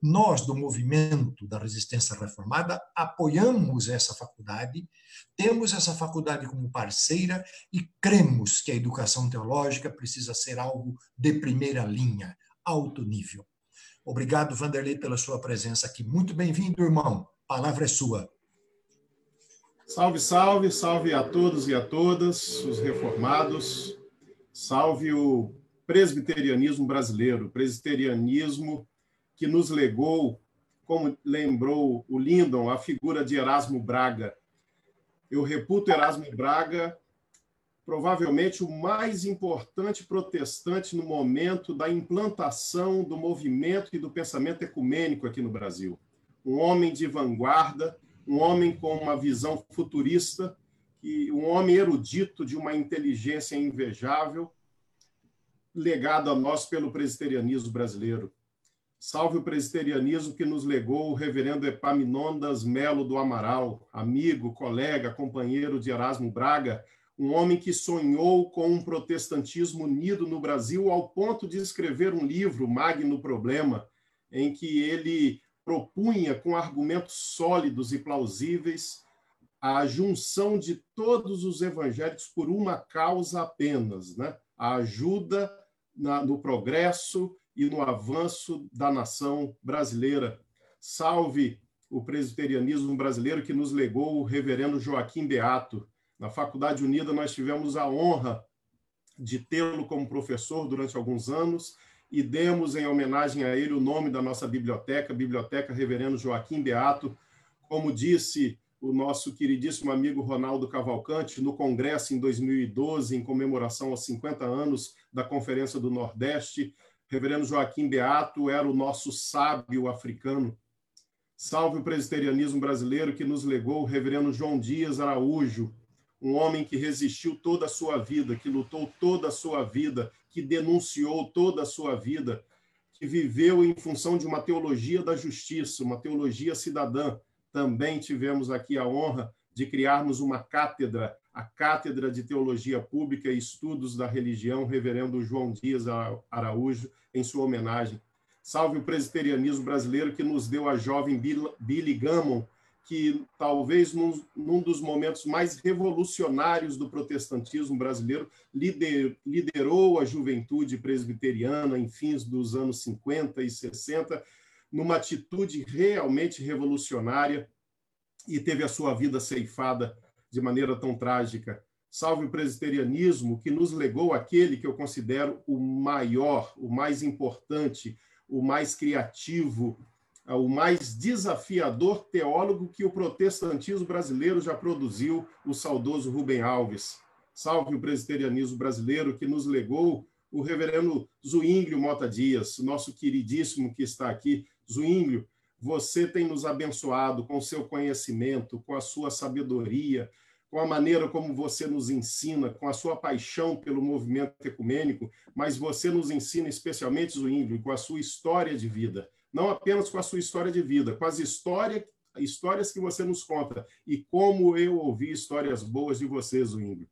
Nós, do movimento da resistência reformada, apoiamos essa faculdade, temos essa faculdade como parceira e cremos que a educação teológica precisa ser algo de primeira linha, alto nível. Obrigado, Vanderlei, pela sua presença aqui. Muito bem-vindo, irmão. A palavra é sua. Salve, salve, salve a todos e a todas, os reformados. Salve o presbiterianismo brasileiro, presbiterianismo que nos legou, como lembrou o Lindon, a figura de Erasmo Braga. Eu reputo Erasmo Braga provavelmente o mais importante protestante no momento da implantação do movimento e do pensamento ecumênico aqui no Brasil. Um homem de vanguarda, um homem com uma visão futurista, um homem erudito de uma inteligência invejável, legado a nós pelo presbiterianismo brasileiro. Salve o presbiterianismo que nos legou o reverendo Epaminondas Melo do Amaral, amigo, colega, companheiro de Erasmo Braga, um homem que sonhou com um protestantismo unido no Brasil ao ponto de escrever um livro, Magno Problema, em que ele propunha, com argumentos sólidos e plausíveis, a junção de todos os evangélicos por uma causa apenas, né? a ajuda na, no progresso e no avanço da nação brasileira. Salve o presbiterianismo brasileiro que nos legou o reverendo Joaquim Beato. Na Faculdade Unida, nós tivemos a honra de tê-lo como professor durante alguns anos e demos em homenagem a ele o nome da nossa biblioteca, Biblioteca Reverendo Joaquim Beato. Como disse o nosso queridíssimo amigo Ronaldo Cavalcante no congresso em 2012, em comemoração aos 50 anos da Conferência do Nordeste, Reverendo Joaquim Beato era o nosso sábio africano. Salve o presbiterianismo brasileiro que nos legou o Reverendo João Dias Araújo, um homem que resistiu toda a sua vida, que lutou toda a sua vida, que denunciou toda a sua vida, que viveu em função de uma teologia da justiça, uma teologia cidadã. Também tivemos aqui a honra de criarmos uma cátedra a Cátedra de Teologia Pública e Estudos da Religião, Reverendo João Dias Araújo, em sua homenagem. Salve o presbiterianismo brasileiro que nos deu a jovem Billy Gammon, que talvez num, num, dos momentos mais revolucionários do protestantismo brasileiro lider, liderou a juventude presbiteriana em fins dos anos 50 e 60, numa atitude realmente revolucionária e teve a sua vida ceifada de maneira tão trágica. Salve o presbiterianismo que nos legou aquele que eu considero o maior, o mais importante, o mais criativo, o mais desafiador teólogo que o protestantismo brasileiro já produziu, o saudoso Rubem Alves. Salve o presbiterianismo brasileiro que nos legou o reverendo Zuínglio Mota Dias, nosso queridíssimo que está aqui. Zuínglio, você tem nos abençoado com o seu conhecimento, com a sua sabedoria, com a maneira como você nos ensina, com a sua paixão pelo movimento ecumênico, mas você nos ensina especialmente, Zuínglio, com a sua história de vida. Não apenas com a sua história de vida, com as histórias, histórias que você nos conta. E como eu ouvi histórias boas de você, Zuínglio.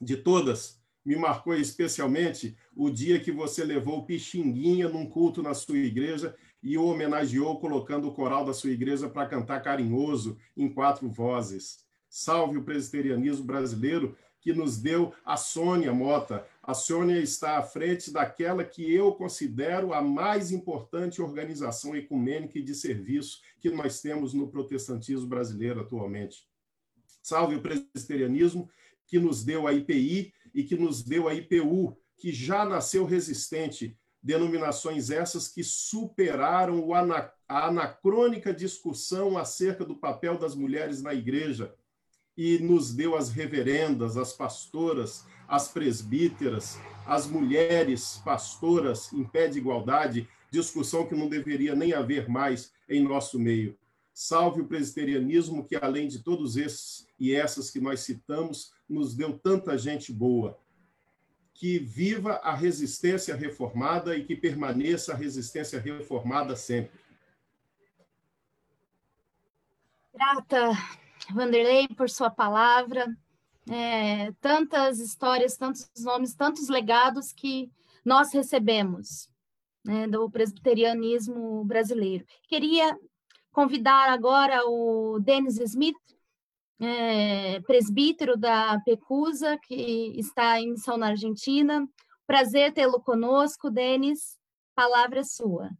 De todas, me marcou especialmente o dia que você levou Pixinguinha num culto na sua igreja e o homenageou colocando o coral da sua igreja para cantar carinhoso em quatro vozes. Salve o presbiterianismo brasileiro que nos deu a Sônia Mota. A Sônia está à frente daquela que eu considero a mais importante organização ecumênica e de serviço que nós temos no protestantismo brasileiro atualmente. Salve o presbiterianismo que nos deu a IPI e que nos deu a IPU, que já nasceu resistente denominações essas que superaram a anacrônica discussão acerca do papel das mulheres na igreja e nos deu as reverendas, as pastoras, as presbíteras, as mulheres pastoras em pé de igualdade, discussão que não deveria nem haver mais em nosso meio. Salve o presbiterianismo que, além de todos esses e essas que nós citamos, nos deu tanta gente boa que viva a resistência reformada e que permaneça a resistência reformada sempre. Grata, Vanderlei, por sua palavra. É, tantas histórias, tantos nomes, tantos legados que nós recebemos né, do presbiterianismo brasileiro. Queria convidar agora o Denis Smith, é, presbítero da Pecusa, que está em missão na Argentina. Prazer tê-lo conosco, Denis. Palavra é sua.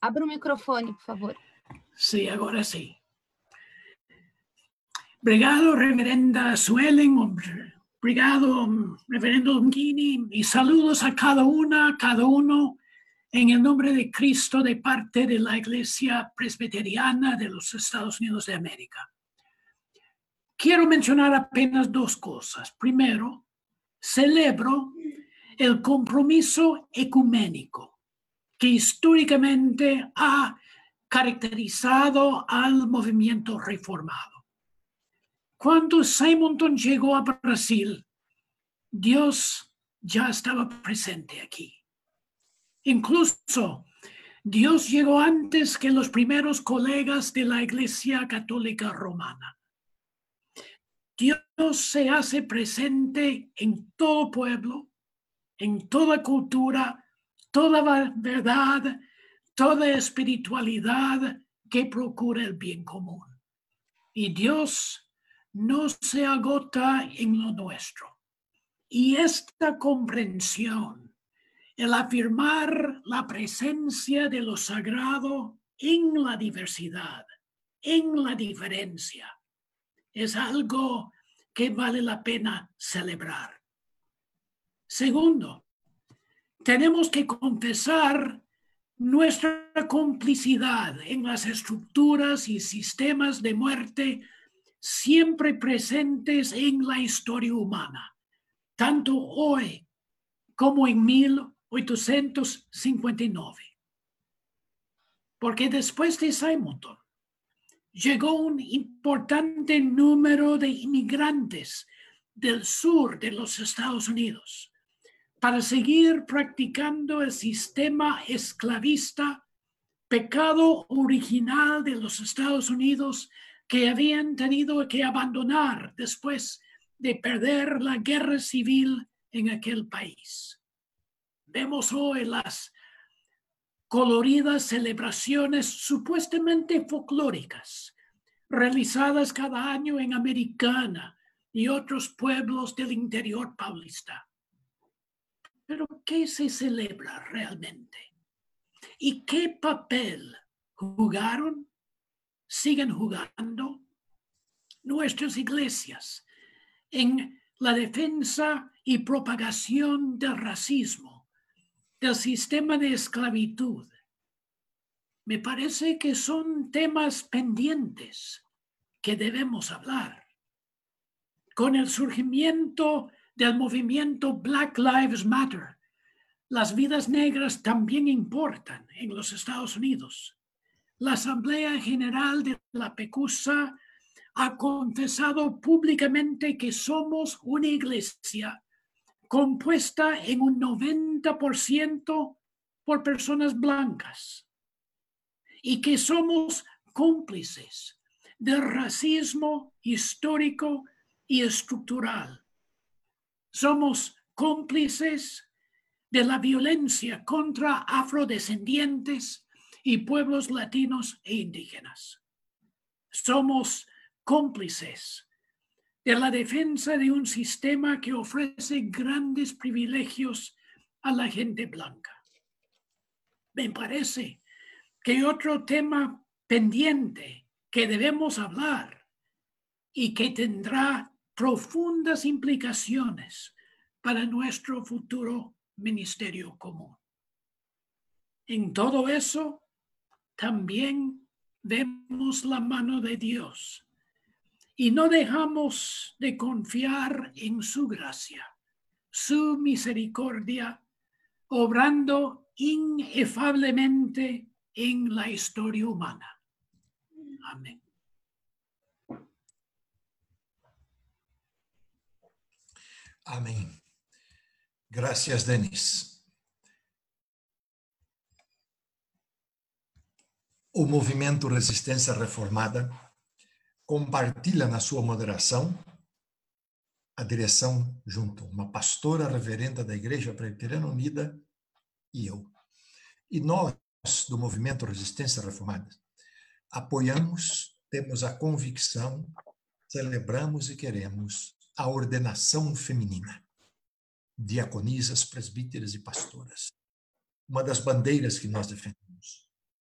Abra o microfone, por favor. Sim, agora sim. Obrigado, reverenda Suelen, obrigado, reverendo Longini, y saludos a cada una, cada uno, en el nombre de Cristo, de parte de la Iglesia Presbiteriana de los Estados Unidos de América. Quiero mencionar apenas dos cosas. Primero, celebro el compromiso ecuménico que históricamente ha caracterizado al movimiento reformado. Cuando Simonton llegó a Brasil, Dios ya estaba presente aquí. Incluso Dios llegó antes que los primeros colegas de la Iglesia Católica Romana. Dios se hace presente en todo pueblo, en toda cultura, toda verdad, toda espiritualidad que procura el bien común. Y Dios no se agota en lo nuestro. Y esta comprensión, el afirmar la presencia de lo sagrado en la diversidad, en la diferencia, es algo que vale la pena celebrar. Segundo, tenemos que confesar nuestra complicidad en las estructuras y sistemas de muerte siempre presentes en la historia humana, tanto hoy como en 1859. Porque después de Simonton llegó un importante número de inmigrantes del sur de los Estados Unidos para seguir practicando el sistema esclavista, pecado original de los Estados Unidos que habían tenido que abandonar después de perder la guerra civil en aquel país. Vemos hoy las coloridas celebraciones supuestamente folclóricas realizadas cada año en Americana y otros pueblos del interior paulista. Pero ¿qué se celebra realmente? ¿Y qué papel jugaron, siguen jugando nuestras iglesias en la defensa y propagación del racismo del sistema de esclavitud. Me parece que son temas pendientes que debemos hablar. Con el surgimiento del movimiento Black Lives Matter, las vidas negras también importan en los Estados Unidos. La Asamblea General de la PECUSA ha confesado públicamente que somos una iglesia compuesta en un 90% por personas blancas y que somos cómplices del racismo histórico y estructural. Somos cómplices de la violencia contra afrodescendientes y pueblos latinos e indígenas. Somos cómplices de la defensa de un sistema que ofrece grandes privilegios a la gente blanca. Me parece que otro tema pendiente que debemos hablar y que tendrá profundas implicaciones para nuestro futuro ministerio común. En todo eso, también vemos la mano de Dios y no dejamos de confiar en su gracia, su misericordia, obrando inefablemente en la historia humana. Amén. Amém. Gracias, Denis. O movimento Resistência Reformada compartilha na sua moderação a direção junto, uma pastora reverenda da Igreja Presbiteriana Unida e eu. E nós, do Movimento Resistência Reformada, apoiamos, temos a convicção, celebramos e queremos a ordenação feminina, diaconisas, presbíteras e pastoras. Uma das bandeiras que nós defendemos,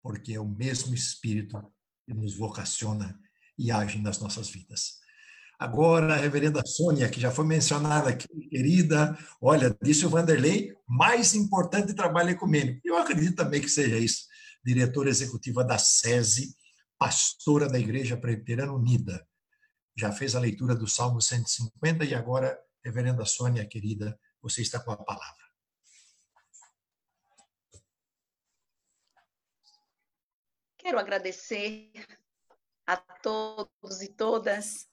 porque é o mesmo Espírito que nos vocaciona e agem nas nossas vidas. Agora, a reverenda Sônia, que já foi mencionada aqui, querida, olha, disse o Vanderlei, mais importante trabalho ecumênico. Eu acredito também que seja isso. Diretora executiva da SESI, pastora da Igreja Presbiteriana Unida. Já fez a leitura do Salmo 150 e agora, reverenda Sônia, querida, você está com a palavra. Quero agradecer a todos e todas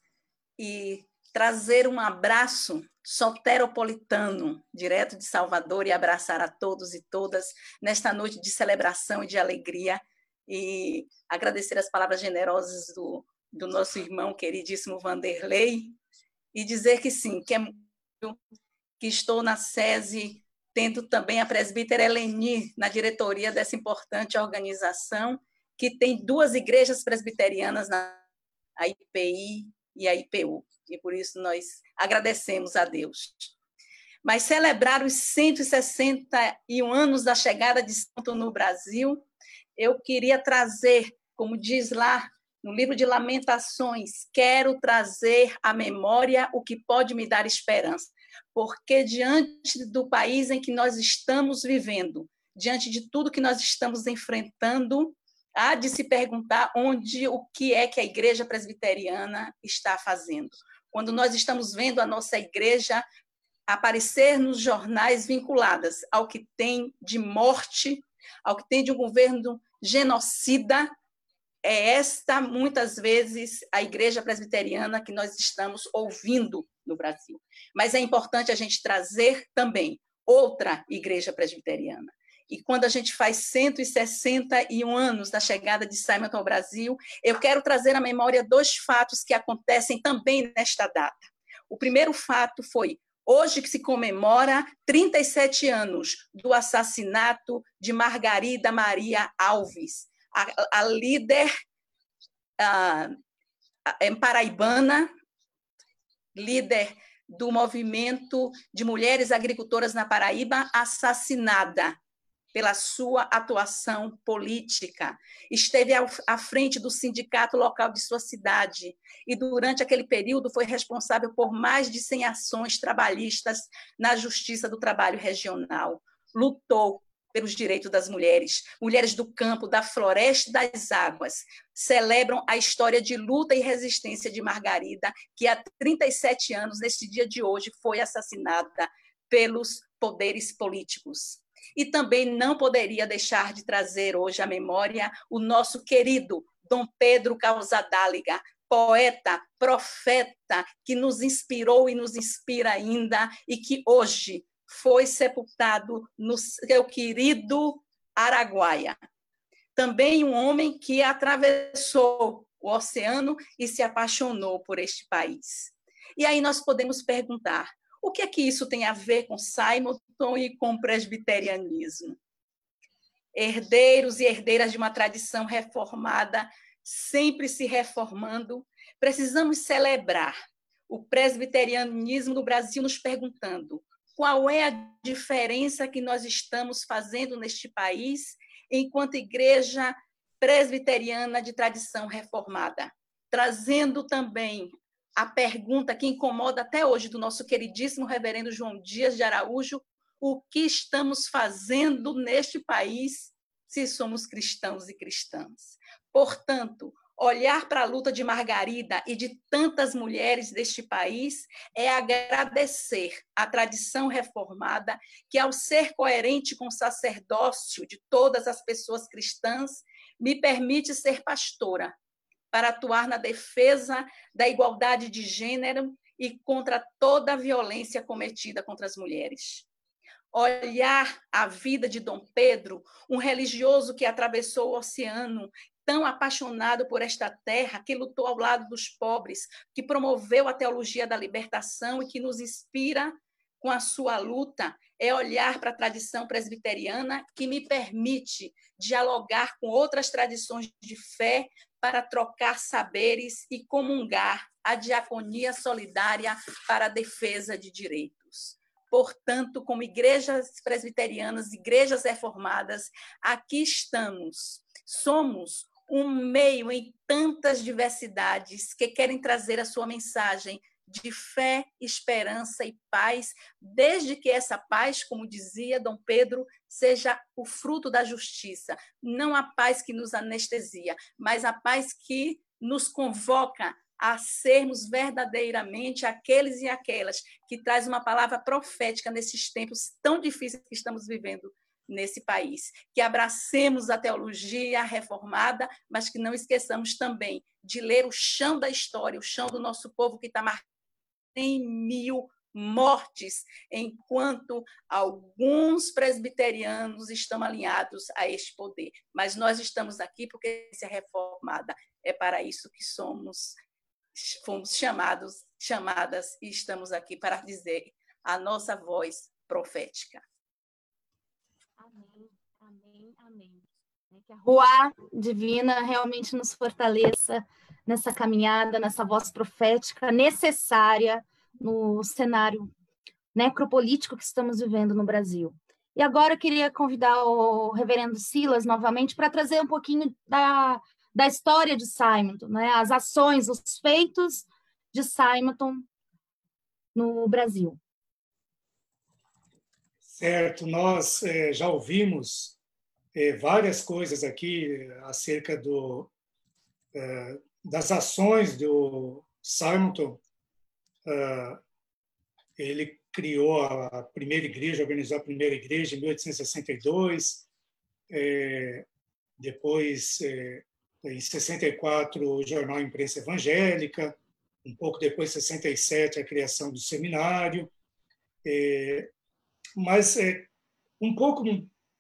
e trazer um abraço soteropolitano, direto de Salvador, e abraçar a todos e todas nesta noite de celebração e de alegria, e agradecer as palavras generosas do, do nosso irmão queridíssimo Vanderlei, e dizer que sim, que, é, que estou na SESI, tendo também a presbítera Eleni na diretoria dessa importante organização, que tem duas igrejas presbiterianas, na, a IPI e a IPU e por isso nós agradecemos a Deus. Mas celebrar os 161 anos da chegada de Santo no Brasil, eu queria trazer, como diz lá no livro de Lamentações, quero trazer à memória o que pode me dar esperança, porque diante do país em que nós estamos vivendo, diante de tudo que nós estamos enfrentando, há de se perguntar onde o que é que a igreja presbiteriana está fazendo. Quando nós estamos vendo a nossa igreja aparecer nos jornais vinculadas ao que tem de morte, ao que tem de um governo genocida, é esta, muitas vezes, a igreja presbiteriana que nós estamos ouvindo no Brasil. Mas é importante a gente trazer também outra igreja presbiteriana. E quando a gente faz 161 anos da chegada de Simon ao Brasil, eu quero trazer à memória dois fatos que acontecem também nesta data. O primeiro fato foi hoje que se comemora 37 anos do assassinato de Margarida Maria Alves, a, a líder a, a, paraibana, líder do movimento de mulheres agricultoras na Paraíba, assassinada pela sua atuação política. Esteve à frente do sindicato local de sua cidade e, durante aquele período, foi responsável por mais de 100 ações trabalhistas na Justiça do Trabalho Regional. Lutou pelos direitos das mulheres, mulheres do campo, da floresta e das águas. Celebram a história de luta e resistência de Margarida, que há 37 anos, neste dia de hoje, foi assassinada pelos poderes políticos. E também não poderia deixar de trazer hoje à memória o nosso querido Dom Pedro Causadáliga, poeta, profeta, que nos inspirou e nos inspira ainda, e que hoje foi sepultado no seu querido Araguaia. Também um homem que atravessou o oceano e se apaixonou por este país. E aí nós podemos perguntar: o que é que isso tem a ver com Simonton e com presbiterianismo? Herdeiros e herdeiras de uma tradição reformada, sempre se reformando, precisamos celebrar o presbiterianismo no Brasil, nos perguntando qual é a diferença que nós estamos fazendo neste país enquanto igreja presbiteriana de tradição reformada, trazendo também a pergunta que incomoda até hoje do nosso queridíssimo reverendo João Dias de Araújo: o que estamos fazendo neste país se somos cristãos e cristãs? Portanto, olhar para a luta de Margarida e de tantas mulheres deste país é agradecer a tradição reformada que, ao ser coerente com o sacerdócio de todas as pessoas cristãs, me permite ser pastora para atuar na defesa da igualdade de gênero e contra toda a violência cometida contra as mulheres. Olhar a vida de Dom Pedro, um religioso que atravessou o oceano, tão apaixonado por esta terra, que lutou ao lado dos pobres, que promoveu a teologia da libertação e que nos inspira com a sua luta, é olhar para a tradição presbiteriana que me permite dialogar com outras tradições de fé para trocar saberes e comungar a diaconia solidária para a defesa de direitos. Portanto, como igrejas presbiterianas, igrejas reformadas, aqui estamos. Somos um meio em tantas diversidades que querem trazer a sua mensagem de fé, esperança e paz, desde que essa paz, como dizia Dom Pedro, seja o fruto da justiça. Não a paz que nos anestesia, mas a paz que nos convoca a sermos verdadeiramente aqueles e aquelas que traz uma palavra profética nesses tempos tão difíceis que estamos vivendo nesse país, que abracemos a teologia reformada, mas que não esqueçamos também de ler o chão da história, o chão do nosso povo que está marcado em mil mortes, enquanto alguns presbiterianos estão alinhados a este poder. Mas nós estamos aqui porque se é reformada. É para isso que somos fomos chamados, chamadas e estamos aqui para dizer a nossa voz profética. Amém, amém, amém. Que a rua divina realmente nos fortaleça nessa caminhada, nessa voz profética necessária no cenário necropolítico que estamos vivendo no Brasil. E agora eu queria convidar o reverendo Silas novamente para trazer um pouquinho da, da história de Simonton, né? as ações, os feitos de Simonton no Brasil. Certo, nós é, já ouvimos várias coisas aqui acerca do, é, das ações do Simonton ah, ele criou a primeira igreja, organizou a primeira igreja em 1862. É, depois, é, em 64, o jornal Imprensa Evangélica. Um pouco depois, 67, a criação do seminário. É, mas um pouco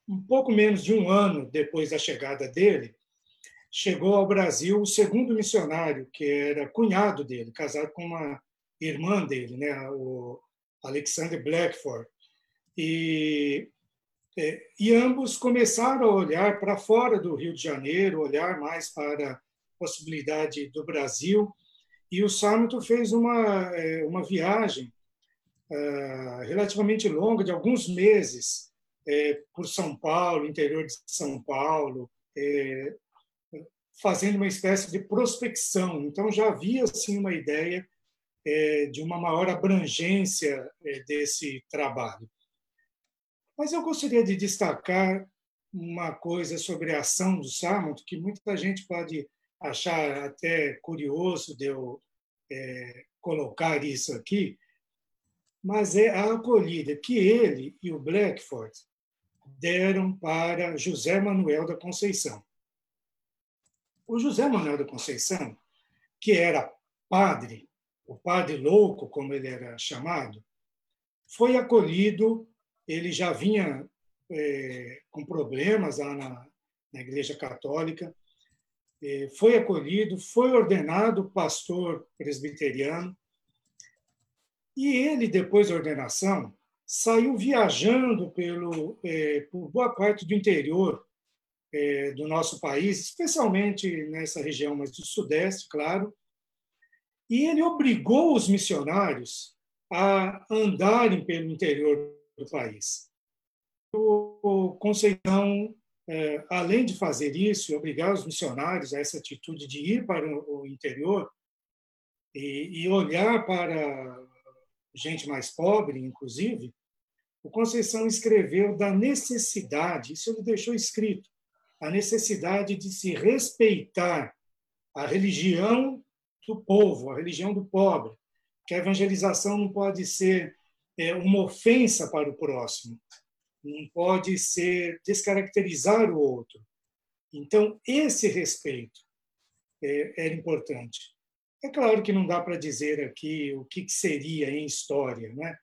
um pouco menos de um ano depois da chegada dele, chegou ao Brasil o segundo missionário, que era cunhado dele, casado com uma irmã dele, né, o Alexander Blackford. E, é, e ambos começaram a olhar para fora do Rio de Janeiro, olhar mais para a possibilidade do Brasil. E o Samito fez uma, é, uma viagem uh, relativamente longa, de alguns meses, é, por São Paulo, interior de São Paulo, é, fazendo uma espécie de prospecção. Então já havia assim uma ideia é, de uma maior abrangência é, desse trabalho. Mas eu gostaria de destacar uma coisa sobre a ação do Sarmont, que muita gente pode achar até curioso de eu é, colocar isso aqui, mas é a acolhida que ele e o Blackford deram para José Manuel da Conceição. O José Manuel da Conceição, que era padre o padre louco, como ele era chamado, foi acolhido. Ele já vinha é, com problemas lá na, na Igreja Católica, é, foi acolhido, foi ordenado pastor presbiteriano. E ele, depois da ordenação, saiu viajando pelo, é, por boa parte do interior é, do nosso país, especialmente nessa região mais do Sudeste, claro, e ele obrigou os missionários a andarem pelo interior do país. O Conceição, é, além de fazer isso e obrigar os missionários a essa atitude de ir para o interior e olhar para gente mais pobre, inclusive, o Conceição escreveu da necessidade, isso ele deixou escrito, a necessidade de se respeitar a religião do povo, a religião do pobre, que a evangelização não pode ser é, uma ofensa para o próximo, não pode ser descaracterizar o outro. Então, esse respeito é, era importante. É claro que não dá para dizer aqui o que seria em história, né?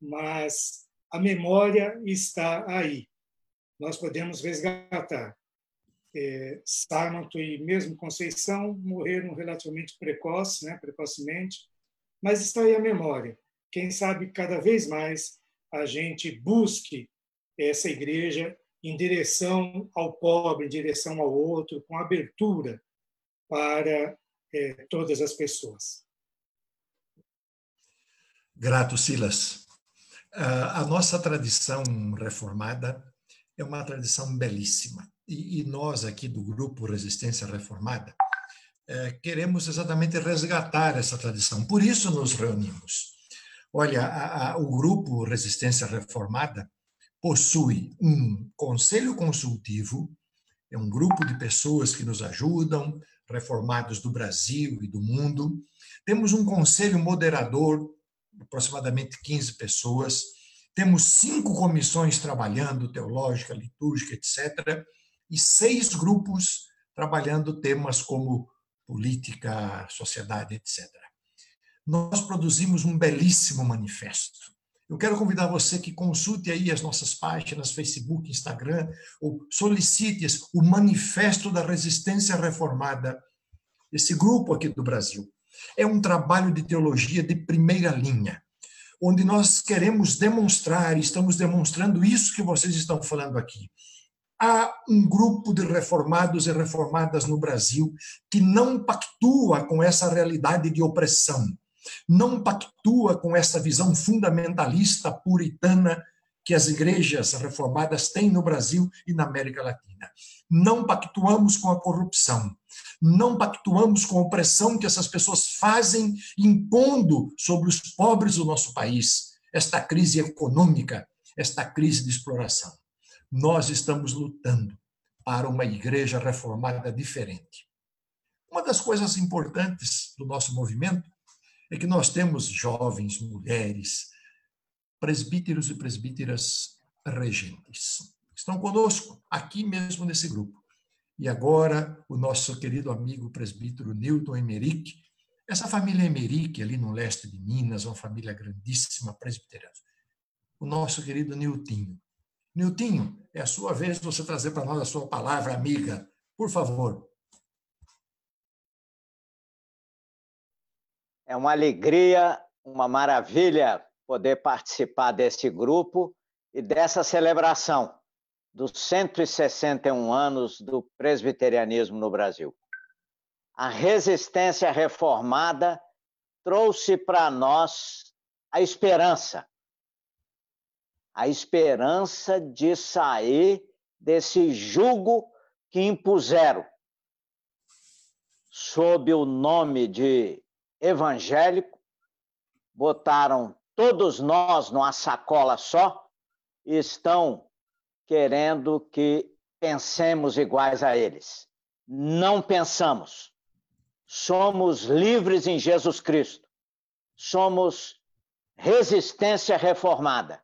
mas a memória está aí. Nós podemos resgatar é, Sarmanto e mesmo Conceição morreram relativamente precoce, né, precocemente, mas está aí a memória. Quem sabe cada vez mais a gente busque essa igreja em direção ao pobre, em direção ao outro, com abertura para é, todas as pessoas. Grato, Silas. A nossa tradição reformada é uma tradição belíssima e, nós aqui do Grupo Resistência Reformada é, queremos exatamente resgatar essa tradição. Por isso nos reunimos. Olha, a, a, o Grupo Resistência Reformada possui um conselho consultivo, é um grupo de pessoas que nos ajudam, reformados do Brasil e do mundo. Temos um conselho moderador, aproximadamente 15 pessoas. Temos cinco comissões trabalhando, teológica, litúrgica, etc., e seis grupos trabalhando temas como política, sociedade, etc. Nós produzimos um belíssimo manifesto. Eu quero convidar você que consulte aí as nossas páginas, Facebook, Instagram, ou solicite o Manifesto da Resistência Reformada, esse grupo aqui do Brasil. É um trabalho de teologia de primeira linha, onde nós queremos demonstrar, estamos demonstrando isso que vocês estão falando aqui. Há um grupo de reformados e reformadas no Brasil que não pactua com essa realidade de opressão não pactua com essa visão fundamentalista puritana que as igrejas reformadas têm no Brasil e na América Latina. Não pactuamos com a corrupção. Não pactuamos com a opressão que essas pessoas fazem impondo sobre os pobres do nosso país, esta crise econômica, esta crise de exploração. Nós estamos lutando para uma igreja reformada diferente. Uma das coisas importantes do nosso movimento é que nós temos jovens, mulheres, presbíteros e presbíteras regentes. Estão conosco, aqui mesmo nesse grupo. E agora, o nosso querido amigo presbítero Newton Emerick, essa família Emerick, ali no leste de Minas, uma família grandíssima presbiteriana. O nosso querido Niltinho. Niltinho, é a sua vez de você trazer para nós a sua palavra amiga. Por favor. É uma alegria, uma maravilha poder participar desse grupo e dessa celebração dos 161 anos do presbiterianismo no Brasil. A resistência reformada trouxe para nós a esperança, a esperança de sair desse jugo que impuseram sob o nome de evangélico, botaram todos nós numa sacola só estão querendo que pensemos iguais a eles. Não pensamos. Somos livres em Jesus Cristo. Somos resistência reformada.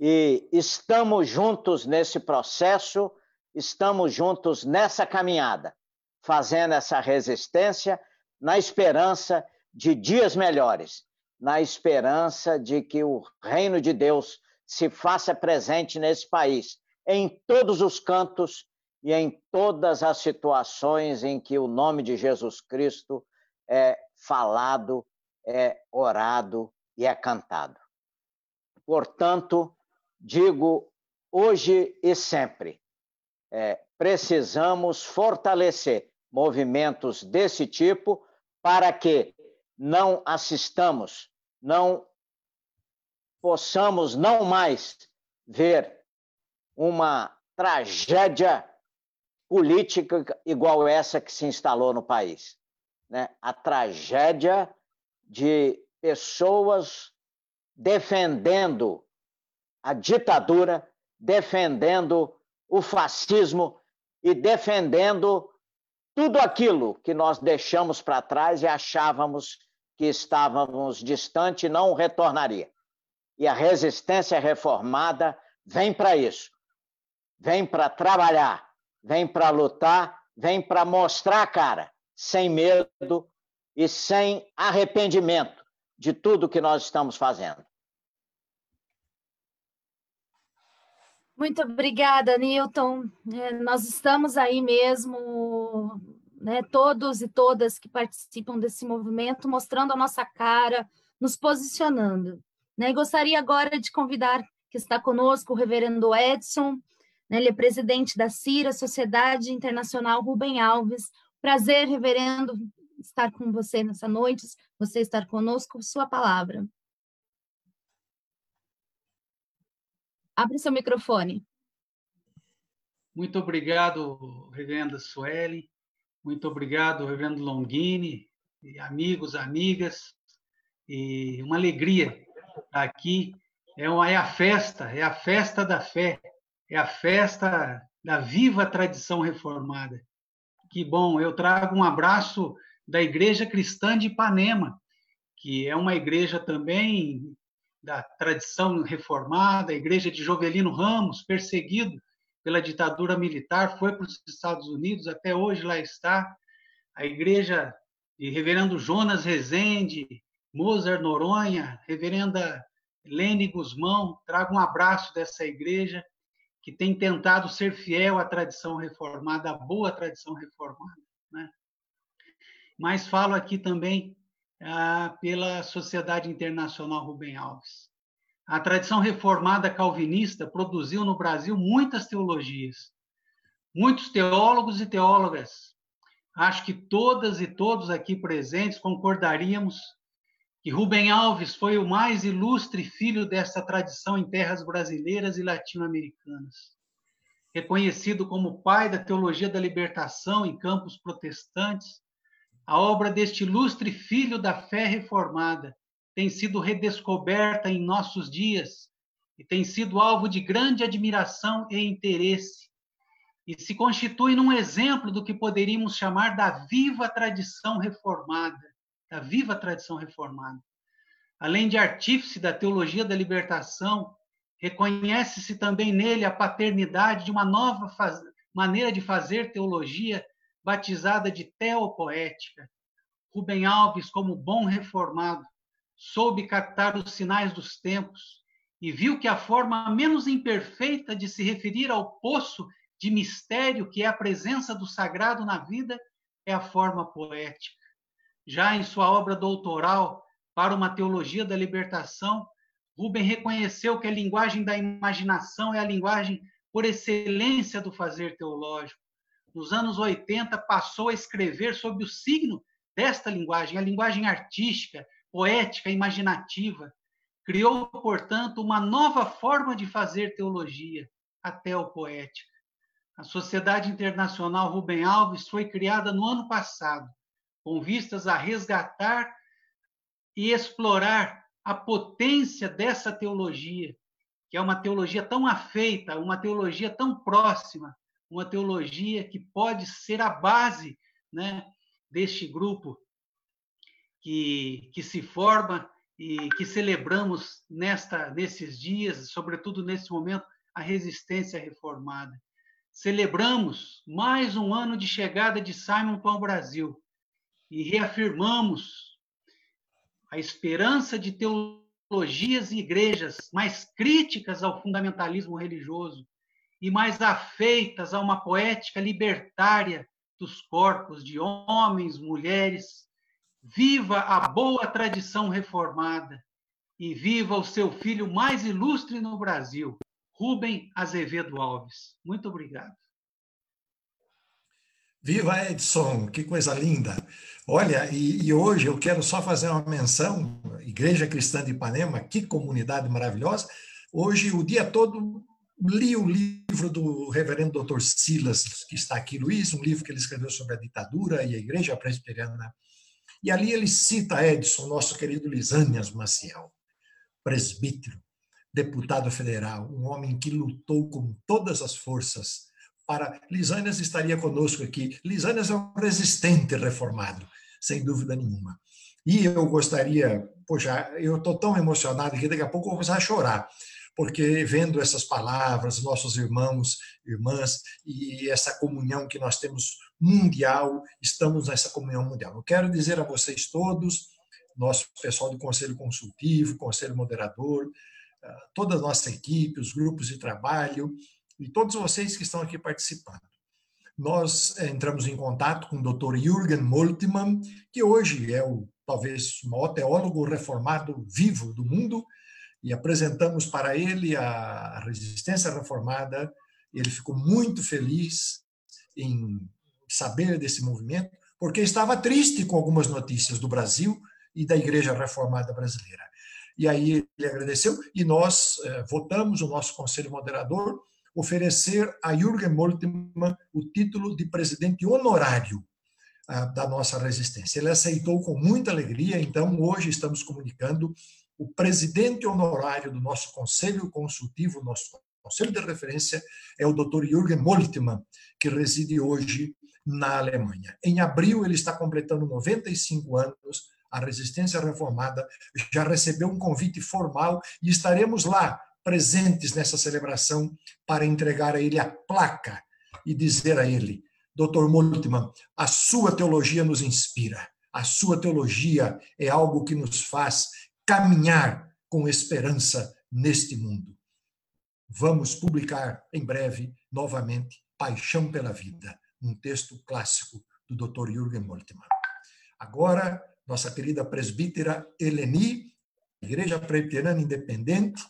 E estamos juntos nesse processo, estamos juntos nessa caminhada, fazendo essa resistência na esperança de dias melhores, na esperança de que o reino de Deus se faça presente nesse país, em todos os cantos e em todas as situações em que o nome de Jesus Cristo é falado, é orado e é cantado. Portanto, digo hoje e sempre, é, precisamos fortalecer movimentos desse tipo para que não assistamos, não possamos não mais ver uma tragédia política igual essa que se instalou no país. Né? A tragédia de pessoas defendendo a ditadura, defendendo o fascismo e defendendo tudo aquilo que nós deixamos para trás e achávamos que estávamos distante e não retornaria. E a resistência reformada vem para isso. Vem para trabalhar, vem para lutar, vem para mostrar a cara, sem medo e sem arrependimento de tudo que nós estamos fazendo. Muito obrigada, Newton. É, nós estamos aí mesmo, né, todos e todas que participam desse movimento, mostrando a nossa cara, nos posicionando. Né? gostaria agora de convidar que está conosco o reverendo Edson, né, ele é presidente da CIRA, Sociedade Internacional Rubem Alves. Prazer, reverendo, estar com você nessa noite, você estar conosco, sua palavra. Abre seu microfone. Muito obrigado, Reverenda Sueli. Muito obrigado, Reverendo Longini, amigos, amigas. E uma alegria aqui. É, uma, é a festa, é a festa da fé, é a festa da viva tradição reformada. Que bom, eu trago um abraço da Igreja Cristã de Ipanema, que é uma igreja também da tradição reformada, a igreja de Jovelino Ramos, perseguido pela ditadura militar, foi para os Estados Unidos, até hoje lá está. A igreja de reverendo Jonas Rezende, Mozart Noronha, reverenda Lene Guzmão, trago um abraço dessa igreja que tem tentado ser fiel à tradição reformada, à boa tradição reformada. Né? Mas falo aqui também ah, pela Sociedade Internacional Rubem Alves. A tradição reformada calvinista produziu no Brasil muitas teologias, muitos teólogos e teólogas. Acho que todas e todos aqui presentes concordaríamos que Rubem Alves foi o mais ilustre filho dessa tradição em terras brasileiras e latino-americanas. Reconhecido como pai da teologia da libertação em campos protestantes, a obra deste ilustre filho da fé reformada tem sido redescoberta em nossos dias e tem sido alvo de grande admiração e interesse, e se constitui num exemplo do que poderíamos chamar da viva tradição reformada, da viva tradição reformada. Além de artífice da teologia da libertação, reconhece-se também nele a paternidade de uma nova faz... maneira de fazer teologia batizada de teopoética. Rubem Alves, como bom reformado, soube captar os sinais dos tempos e viu que a forma menos imperfeita de se referir ao poço de mistério que é a presença do sagrado na vida é a forma poética. Já em sua obra doutoral para uma teologia da libertação, Rubem reconheceu que a linguagem da imaginação é a linguagem por excelência do fazer teológico nos anos 80, passou a escrever sob o signo desta linguagem, a linguagem artística, poética, imaginativa. Criou, portanto, uma nova forma de fazer teologia, a teopoética. A Sociedade Internacional Rubem Alves foi criada no ano passado, com vistas a resgatar e explorar a potência dessa teologia, que é uma teologia tão afeita, uma teologia tão próxima uma teologia que pode ser a base né, deste grupo que, que se forma e que celebramos nesta, nesses dias, sobretudo nesse momento, a resistência reformada. Celebramos mais um ano de chegada de Simon para o Brasil e reafirmamos a esperança de teologias e igrejas mais críticas ao fundamentalismo religioso, e mais afeitas a uma poética libertária dos corpos de homens, mulheres. Viva a boa tradição reformada e viva o seu filho mais ilustre no Brasil, Rubem Azevedo Alves. Muito obrigado. Viva Edson, que coisa linda! Olha, e, e, hoje eu quero só fazer uma menção, Igreja Cristã de Ipanema, que comunidade maravilhosa. Hoje, o dia todo, li o livro do reverendo Dr. Silas, que está aqui, Luiz, um livro que ele escreveu sobre a ditadura e a igreja presbiteriana. E ali ele cita Edson, nosso querido Lisânias Maciel, presbítero, deputado federal, um homem que lutou com todas as forças para. Lisânias estaria conosco aqui. Lisânias é um resistente reformado, sem dúvida nenhuma. E eu gostaria, poxa, eu estou tão emocionado que daqui a pouco eu vou começar a chorar porque vendo essas palavras, nossos irmãos, irmãs, e essa comunhão que nós temos mundial, estamos nessa comunhão mundial. Eu quero dizer a vocês todos, nosso pessoal do Conselho Consultivo, Conselho Moderador, ah, toda a nossa equipe, os grupos de trabalho, e todos vocês que estão aqui participando. Nós eh, entramos em contato com o Dr. Jürgen Moltmann, que hoje é o talvez o maior teólogo reformado vivo do mundo, e apresentamos para ele a resistência reformada. Ele ficou muito feliz em saber desse movimento, porque estava triste com algumas notícias do Brasil e da Igreja Reformada Brasileira. E aí ele agradeceu e nós eh, votamos, o nosso conselho moderador, oferecer a Jürgen Moltmann o título de presidente honorário ah, da nossa resistência. Ele aceitou com muita alegria, então hoje estamos comunicando o presidente honorário do nosso conselho consultivo, nosso conselho de referência, é o Dr. Jürgen Moltmann, que reside hoje na Alemanha. Em abril, ele está completando 95 anos a Resistência Reformada já recebeu um convite formal e estaremos lá, presentes nessa celebração, para entregar a ele a placa e dizer a ele: Dr. Moltmann, a sua teologia nos inspira, a sua teologia é algo que nos faz caminhar com esperança neste mundo. Vamos publicar em breve, novamente, Paixão pela Vida, um texto clássico do Dr. Jürgen Moltmann. Agora, nossa querida presbítera Eleni, Igreja Presbiteriana Independente,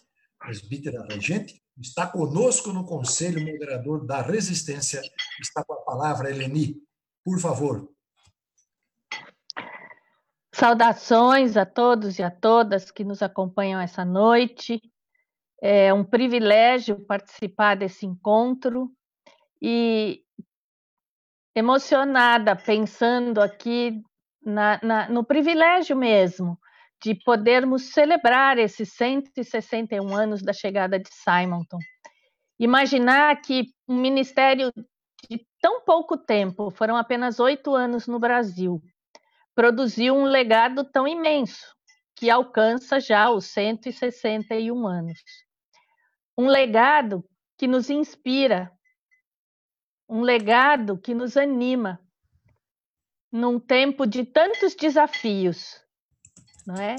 presbítera regente, está conosco no Conselho Moderador da Resistência. Está com a palavra, Eleni. Por favor. Saudações a todos e a todas que nos acompanham essa noite. É um privilégio participar desse encontro e emocionada pensando aqui na, na, no privilégio mesmo de podermos celebrar esses 161 anos da chegada de Simonton. Imaginar que um ministério de tão pouco tempo, foram apenas oito anos no Brasil, produziu um legado tão imenso, que alcança já os 161 anos. Um legado que nos inspira, um legado que nos anima, num tempo de tantos desafios, não é?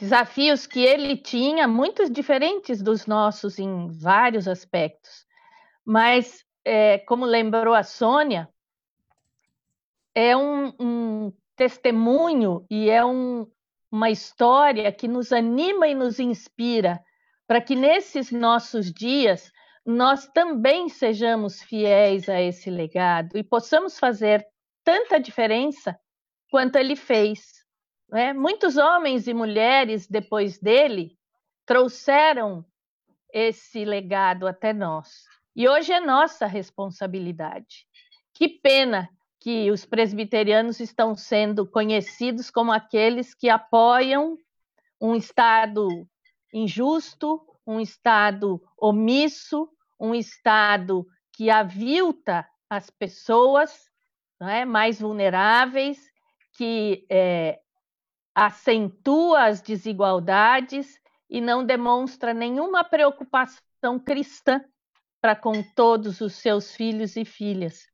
Desafios que ele tinha, muitos diferentes dos nossos em vários aspectos. Mas, é, como lembrou a Sônia, é um, um testemunho e é um, uma história que nos anima e nos inspira para que nesses nossos dias nós também sejamos fiéis a esse legado e possamos fazer tanta diferença quanto ele fez. Né? Muitos homens e mulheres depois dele trouxeram esse legado até nós. E hoje é nossa responsabilidade. Que pena que os presbiterianos estão sendo conhecidos como aqueles que apoiam um Estado injusto, um Estado omisso, um Estado que avilta as pessoas não é, mais vulneráveis, que é, acentua as desigualdades e não demonstra nenhuma preocupação cristã para com todos os seus filhos e filhas.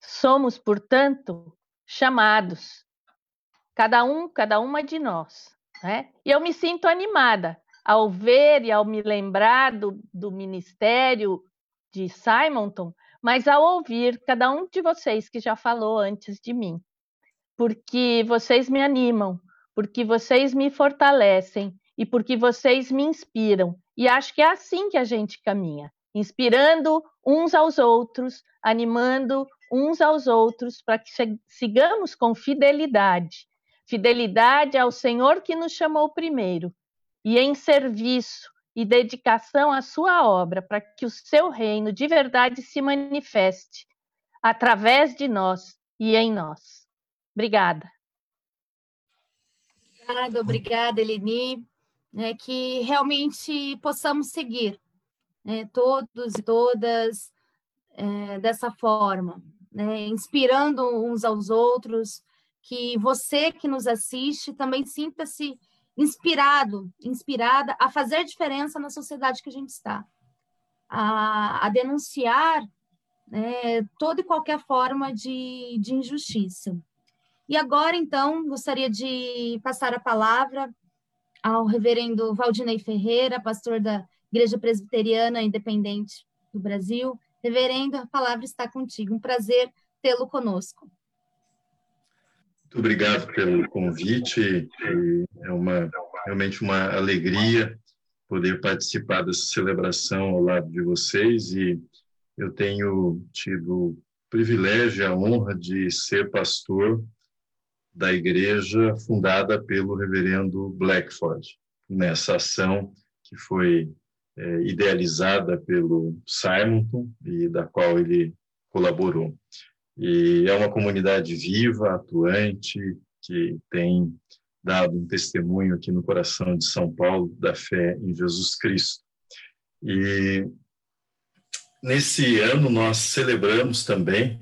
Somos, portanto, chamados, cada um, cada uma de nós. Né? E eu me sinto animada ao ver e ao me lembrar do, do ministério de Simonton, mas ao ouvir cada um de vocês que já falou antes de mim porque vocês me animam, porque vocês me fortalecem e porque vocês me inspiram. E acho que é assim que a gente caminha, inspirando uns aos outros, animando uns aos outros para que sigamos com fidelidade. Fidelidade ao Senhor que nos chamou primeiro e em serviço e dedicação à sua obra, para que o seu reino de verdade se manifeste através de nós e em nós. Obrigada. Obrigada, obrigada, Eleni. É, que realmente possamos seguir né, todos e todas é, dessa forma, né, inspirando uns aos outros, que você que nos assiste também sinta-se inspirado, inspirada a fazer diferença na sociedade que a gente está, a, a denunciar né, toda e qualquer forma de, de injustiça. E agora, então, gostaria de passar a palavra ao reverendo Valdinei Ferreira, pastor da Igreja Presbiteriana Independente do Brasil. Reverendo, a palavra está contigo. Um prazer tê-lo conosco. Muito obrigado pelo convite. É uma, realmente uma alegria poder participar dessa celebração ao lado de vocês e eu tenho tido o privilégio e a honra de ser pastor da igreja fundada pelo reverendo Blackford, nessa ação que foi é, idealizada pelo Simonton e da qual ele colaborou. E é uma comunidade viva, atuante, que tem dado um testemunho aqui no coração de São Paulo da fé em Jesus Cristo. E nesse ano nós celebramos também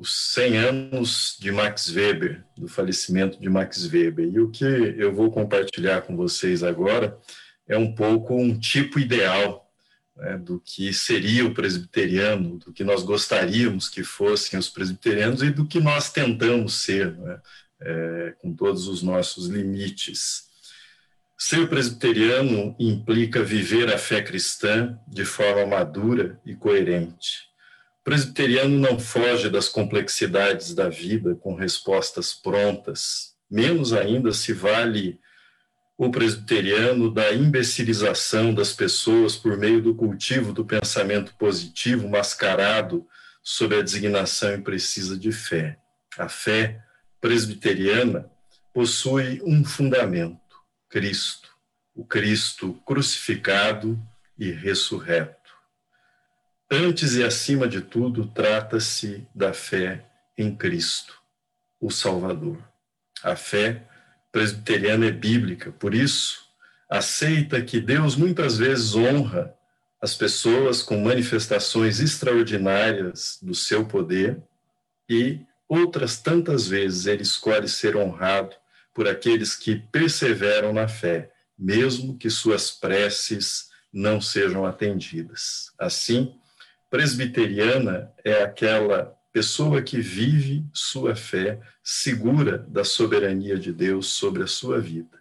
os 100 anos de Max Weber, do falecimento de Max Weber. E o que eu vou compartilhar com vocês agora é um pouco um tipo ideal né, do que seria o presbiteriano, do que nós gostaríamos que fossem os presbiterianos e do que nós tentamos ser, né, é, com todos os nossos limites. Ser presbiteriano implica viver a fé cristã de forma madura e coerente presbiteriano não foge das complexidades da vida com respostas prontas, menos ainda se vale o presbiteriano da imbecilização das pessoas por meio do cultivo do pensamento positivo mascarado sob a designação imprecisa de fé. A fé presbiteriana possui um fundamento: Cristo, o Cristo crucificado e ressurreto. Antes e acima de tudo, trata-se da fé em Cristo, o Salvador. A fé presbiteriana é bíblica, por isso, aceita que Deus muitas vezes honra as pessoas com manifestações extraordinárias do seu poder e outras tantas vezes ele escolhe ser honrado por aqueles que perseveram na fé, mesmo que suas preces não sejam atendidas. Assim, presbiteriana é aquela pessoa que vive sua fé segura da soberania de Deus sobre a sua vida.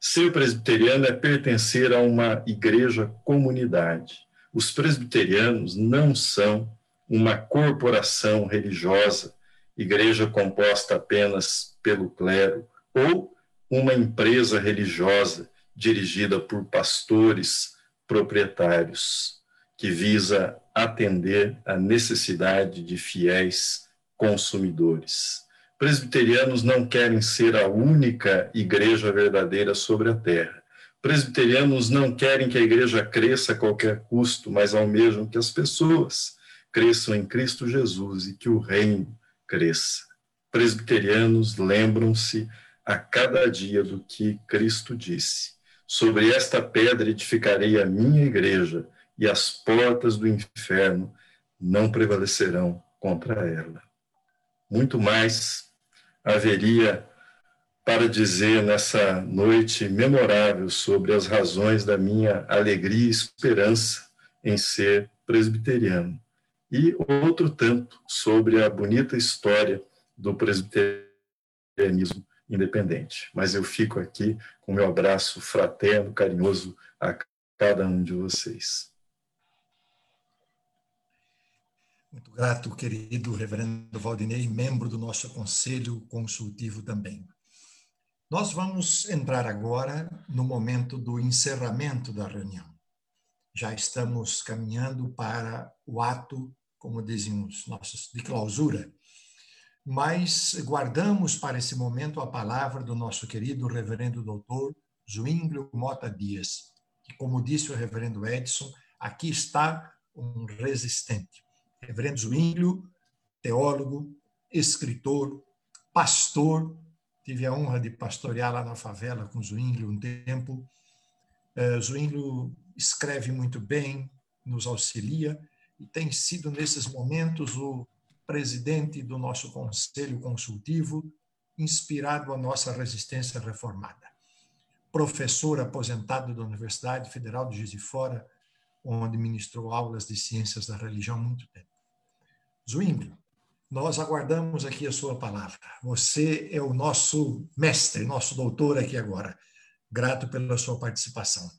Ser presbiteriano é pertencer a uma igreja comunidade. Os presbiterianos não são uma corporação religiosa, igreja composta apenas pelo clero, ou uma empresa religiosa dirigida por pastores proprietários que visa atender a necessidade de fiéis consumidores. Presbiterianos não querem ser a única igreja verdadeira sobre a terra. Presbiterianos não querem que a igreja cresça a qualquer custo, mas almejam que as pessoas cresçam em Cristo Jesus e que o reino cresça. Presbiterianos lembram-se a cada dia do que Cristo disse: Sobre esta pedra edificarei a minha igreja e as portas do inferno não prevalecerão contra ela. Muito mais haveria para dizer nessa noite memorável sobre as razões da minha alegria e esperança em ser presbiteriano, e outro tanto sobre a bonita história do presbiterianismo independente. Mas eu fico aqui com meu abraço fraterno, carinhoso a cada um de vocês. Muito grato, querido reverendo Valdinei, membro do nosso conselho consultivo também. Nós vamos entrar agora no momento do encerramento da reunião. Já estamos caminhando para o ato, como dizem os nossos, de clausura, mas guardamos para esse momento a palavra do nosso querido reverendo doutor Zwinglio Mota Dias, que, como disse o reverendo Edson, aqui está um resistente Reverendo Zwinglio, teólogo, escritor, pastor. Tive a honra de pastorear lá na favela com Zwinglio um tempo. Uh, escreve muito bem, nos auxilia e tem sido, nesses momentos, o presidente do nosso conselho consultivo, inspirado a nossa resistência reformada. Professor aposentado da Universidade Federal de Juiz de Fora, onde ministrou aulas de ciências da religião há muito tempo. Zwingli, nós aguardamos aqui a sua palavra. Você é o nosso mestre, nosso doutor aqui agora. Grato pela sua participação.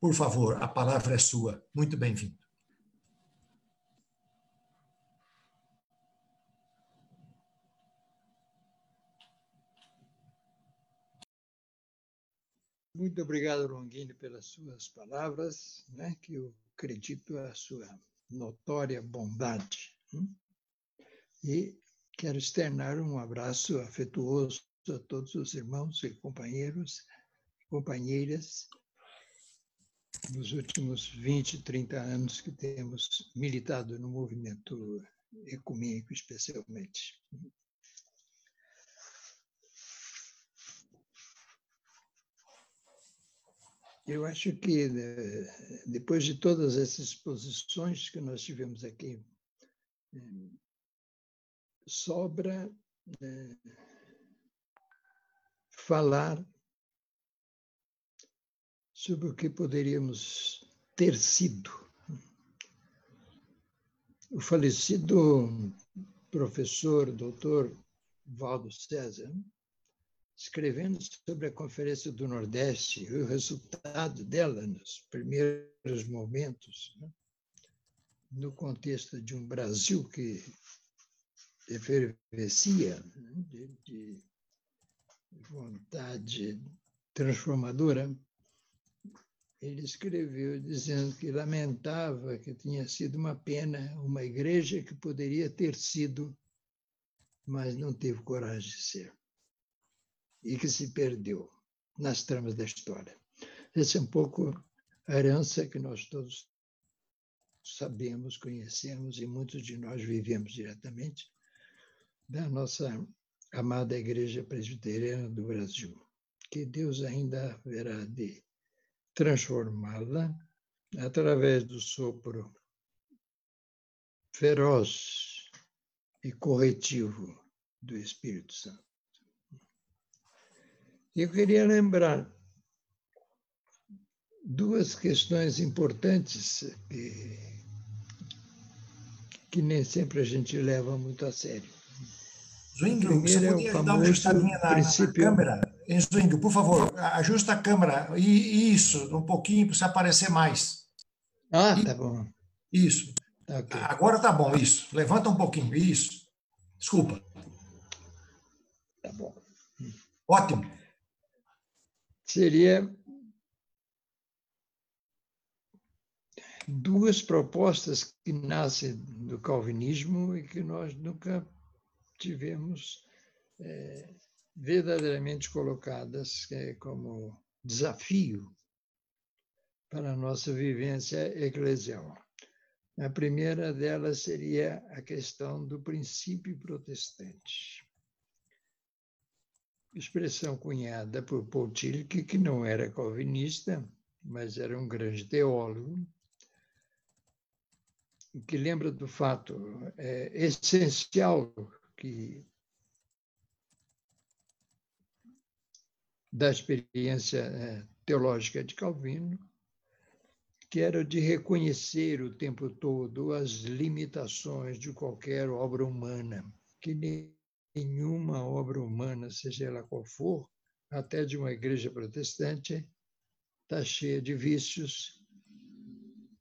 Por favor, a palavra é sua. Muito bem-vindo. Muito obrigado, Longini, pelas suas palavras, né, que eu acredito a sua notória bondade. E quero externar um abraço afetuoso a todos os irmãos e companheiros companheiras nos últimos 20, 30 anos que temos militado no movimento ecumênico, especialmente. Eu acho que, né, depois de todas essas exposições que nós tivemos aqui sobra é, falar sobre o que poderíamos ter sido. O falecido professor, doutor Valdo César, escrevendo sobre a Conferência do Nordeste e o resultado dela nos primeiros momentos, né? No contexto de um Brasil que efervescia né? de, de vontade transformadora, ele escreveu dizendo que lamentava que tinha sido uma pena uma igreja que poderia ter sido, mas não teve coragem de ser e que se perdeu nas tramas da história. Essa é um pouco a herança que nós todos sabemos, conhecemos e muitos de nós vivemos diretamente da nossa amada Igreja Presbiteriana do Brasil, que Deus ainda haverá de transformá-la através do sopro feroz e corretivo do Espírito Santo. Eu queria lembrar duas questões importantes que, que nem sempre a gente leva muito a sério. Zwingli, você podia é dar uma ajustadinha na, princípio... na câmera? Zwingli, por favor, ajusta a câmera. E isso, um pouquinho, para você aparecer mais. Ah, tá bom. Isso. Okay. Agora tá bom, isso. Levanta um pouquinho, isso. Desculpa. Tá bom. Ótimo seria duas propostas que nascem do calvinismo e que nós nunca tivemos é, verdadeiramente colocadas é, como desafio para a nossa vivência eclesial. A primeira delas seria a questão do princípio protestante expressão cunhada por Paul que não era calvinista, mas era um grande teólogo, que lembra do fato é, essencial que da experiência é, teológica de Calvino, que era de reconhecer o tempo todo as limitações de qualquer obra humana, que nenhuma obra humana, seja ela qual for, até de uma igreja protestante, está cheia de vícios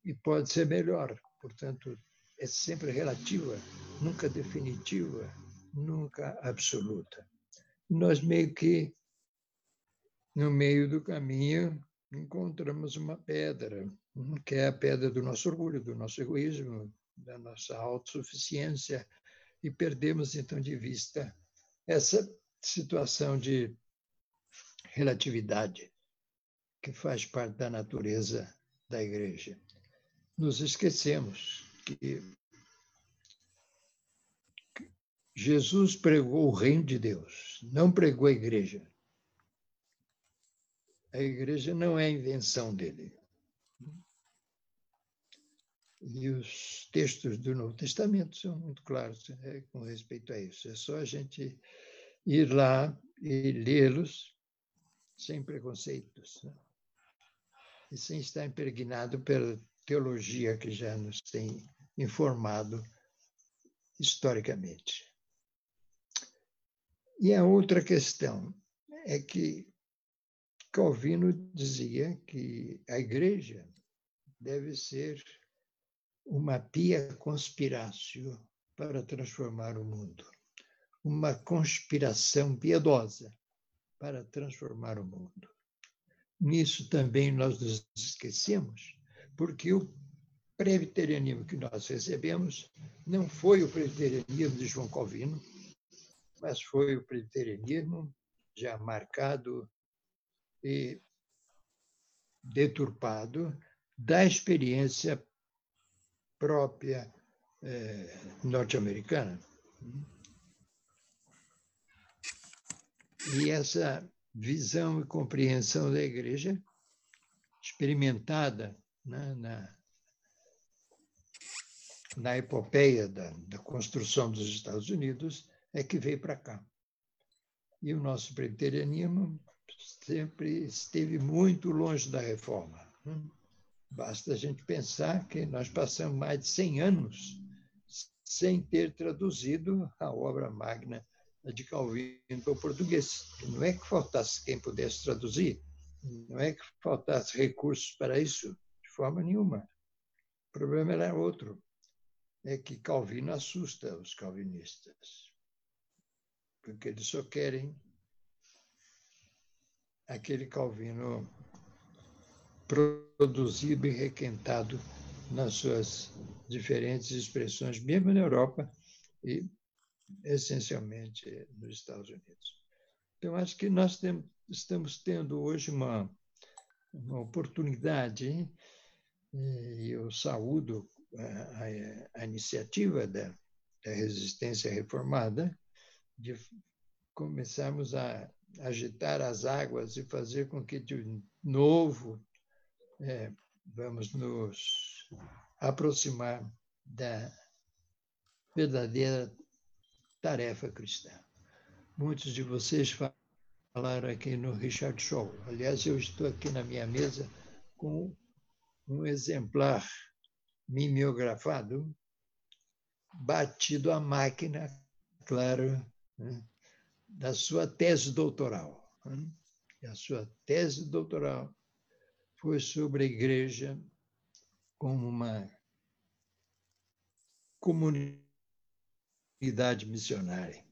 e pode ser melhor. Portanto, é sempre relativa, nunca definitiva, nunca absoluta. Nós meio que, no meio do caminho, encontramos uma pedra, que é a pedra do nosso orgulho, do nosso egoísmo, da nossa autossuficiência, e perdemos então de vista essa situação de relatividade que faz parte da natureza da igreja. Nos esquecemos que Jesus pregou o reino de Deus, não pregou a igreja. A igreja não é a invenção dele. E os textos do Novo Testamento são muito claros né, com respeito a isso. É só a gente ir lá e lê-los sem preconceitos, né? e sem estar impregnado pela teologia que já nos tem informado historicamente. E a outra questão é que Calvino dizia que a igreja deve ser uma pia conspiratio para transformar o mundo, uma conspiração piedosa para transformar o mundo. Nisso também nós nos esquecemos, porque o presbiterianismo que nós recebemos não foi o presbiterianismo de João Calvino, mas foi o presbiterianismo já marcado e deturpado da experiência própria eh, norte-americana. E essa visão e compreensão da igreja, experimentada né, na, na epopeia da, da construção dos Estados Unidos, é que veio para cá. E o nosso presbiterianismo sempre esteve muito longe da reforma. Basta a gente pensar que nós passamos mais de 100 anos sem ter traduzido a obra magna de Calvino para o português. Não é que faltasse quem pudesse traduzir, não é que faltasse recursos para isso, forma nenhuma. O problema era outro, é que Calvino assusta os calvinistas, porque eles só querem aquele Calvino produzido e requentado nas suas diferentes expressões, mesmo na Europa e essencialmente nos Estados Unidos. Então, acho que nós tem, estamos tendo hoje uma, uma oportunidade, e eu saúdo a, a, a iniciativa da, da resistência reformada, de começarmos a agitar as águas e fazer com que de novo é, vamos nos aproximar da verdadeira tarefa cristã. Muitos de vocês falaram aqui no Richard Shaw. Aliás, eu estou aqui na minha mesa com um exemplar mimeografado, batido à máquina, claro, né, da sua tese doutoral. Né? A sua tese doutoral foi sobre a igreja como uma comunidade missionária.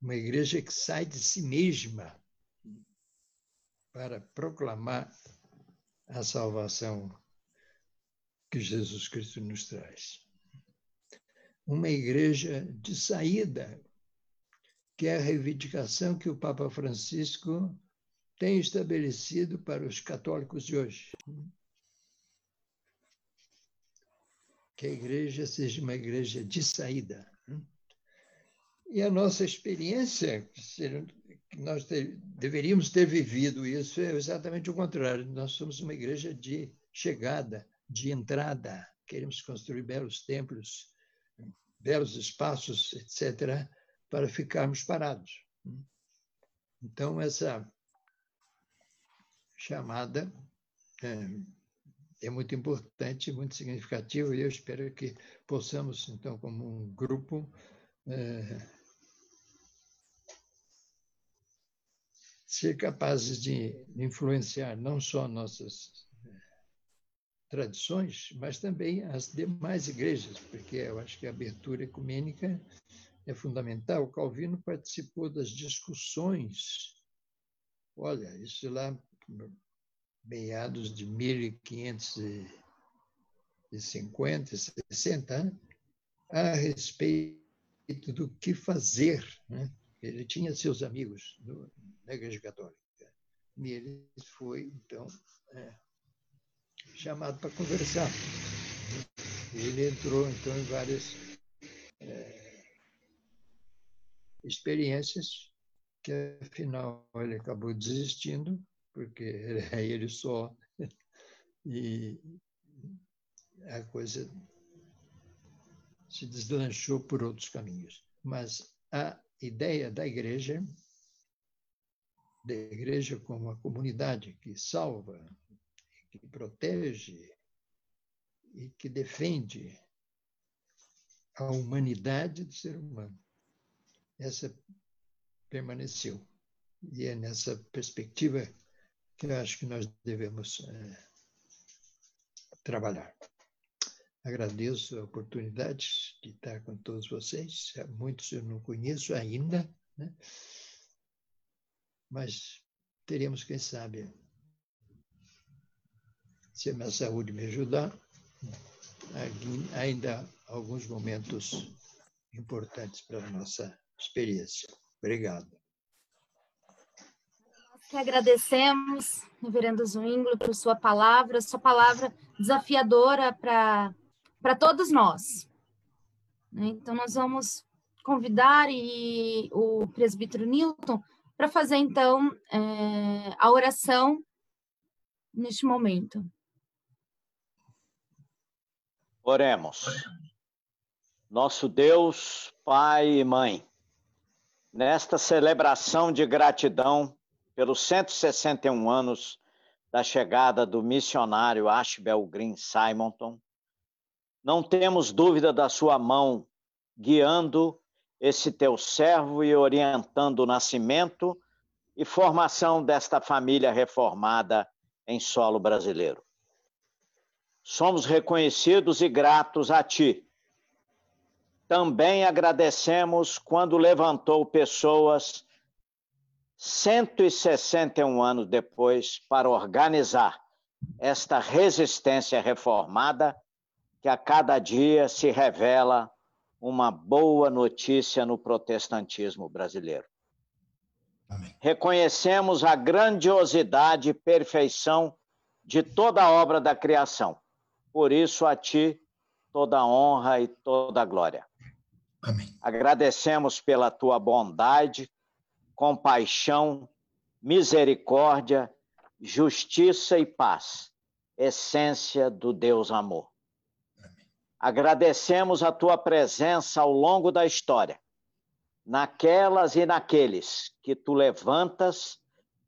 Uma igreja que sai de si mesma para proclamar a salvação que Jesus Cristo nos traz. Uma igreja de saída, que é a reivindicação que o Papa Francisco tem estabelecido para os católicos de hoje. Que a igreja seja uma igreja de saída. E a nossa experiência, nós deveríamos ter vivido isso, é exatamente o contrário. Nós somos uma igreja de chegada, de entrada. Queremos construir belos templos, belos espaços, etc., para ficarmos parados. Então, essa chamada é, é muito importante, muito significativa, e eu espero que possamos, então, como um grupo, é, ser capazes de influenciar não só nossas tradições, mas também as demais igrejas, porque eu acho que a abertura ecumênica é fundamental. O Calvino participou das discussões. Olha, isso lá meados de 1550, 60, a respeito do que fazer. Né? Ele tinha seus amigos no, na Igreja Católica. E ele foi, então, é, chamado para conversar. Ele entrou, então, em várias é, experiências que, afinal, ele acabou desistindo porque era ele só. E a coisa se deslanchou por outros caminhos. Mas a ideia da igreja, da igreja como uma comunidade que salva, que protege e que defende a humanidade do ser humano, essa permaneceu. E é nessa perspectiva que eu acho que nós devemos é, trabalhar. Agradeço a oportunidade de estar com todos vocês. Muitos eu não conheço ainda, né? mas teremos, quem sabe, se a minha saúde me ajudar, ainda alguns momentos importantes para a nossa experiência. Obrigado que agradecemos, reverendo Zwingli, por sua palavra, sua palavra desafiadora para todos nós. Né? Então, nós vamos convidar e, o presbítero Newton para fazer, então, é, a oração neste momento. Oremos. Nosso Deus, Pai e Mãe, nesta celebração de gratidão pelos 161 anos da chegada do missionário Ashbel Green Simonton, não temos dúvida da sua mão guiando esse teu servo e orientando o nascimento e formação desta família reformada em solo brasileiro. Somos reconhecidos e gratos a Ti. Também agradecemos quando levantou pessoas 161 anos depois para organizar esta resistência reformada que a cada dia se revela uma boa notícia no protestantismo brasileiro. Amém. Reconhecemos a grandiosidade e perfeição de toda a obra da criação. Por isso, a Ti toda a honra e toda a glória. Amém. Agradecemos pela Tua bondade, compaixão, misericórdia, justiça e paz, essência do Deus amor. Agradecemos a Tua presença ao longo da história naquelas e naqueles que tu levantas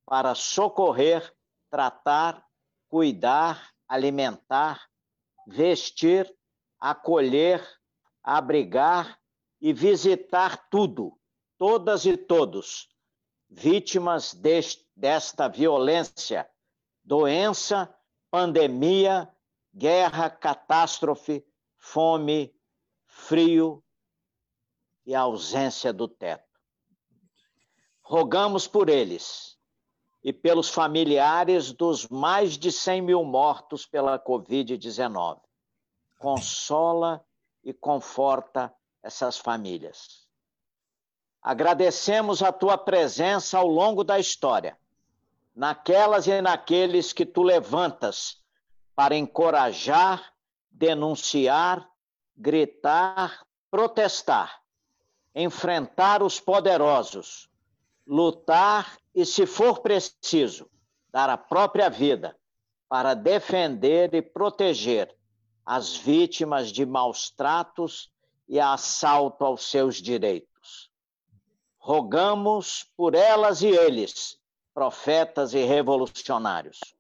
para socorrer, tratar, cuidar, alimentar, vestir, acolher, abrigar e visitar tudo, todas e todos, vítimas deste, desta violência, doença, pandemia, guerra, catástrofe, fome, frio, e a ausência do teto. Rogamos por eles e pelos familiares dos mais de 100 mil mortos pela Covid-19. Consola e conforta essas famílias. Agradecemos a tua presença ao longo da história, naquelas e naqueles que tu levantas para encorajar, denunciar, gritar, protestar enfrentar os poderosos, lutar e, se for preciso, dar a própria vida para defender e proteger as vítimas de maus tratos e assalto aos seus direitos. Rogamos por elas e eles, profetas e revolucionários.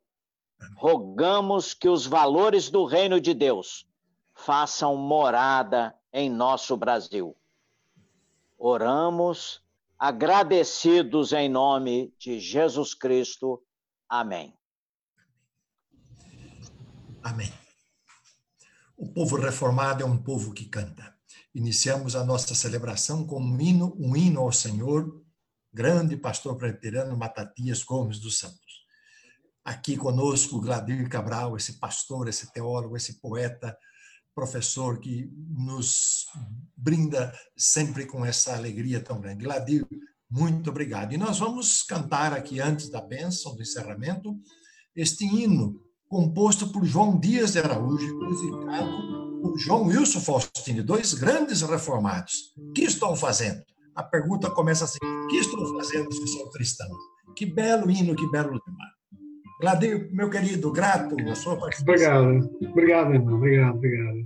Rogamos que os valores do reino de Deus façam morada em nosso Brasil Oramos agradecidos em nome de Jesus Cristo. Amém. Amém. O povo reformado é um povo que canta. Iniciamos a nossa celebração com um hino, um hino ao Senhor, grande pastor preterano Matatias Gomes dos Santos. Aqui conosco, Gladir Cabral, esse pastor, esse teólogo, esse poeta, professor que nos brinda sempre com essa alegria tão grande. Gladir, muito obrigado. E nós vamos cantar aqui, antes da bênção, do encerramento, este hino composto por João Dias de Araújo, musicado por João Wilson Faustini, dois grandes reformados. O que estão fazendo? A pergunta começa assim: o que estou fazendo se sou cristão? Que belo hino, que belo lema. Gladir, meu querido, grato a sua participação. Obrigado, obrigado, irmão. Obrigado, obrigado.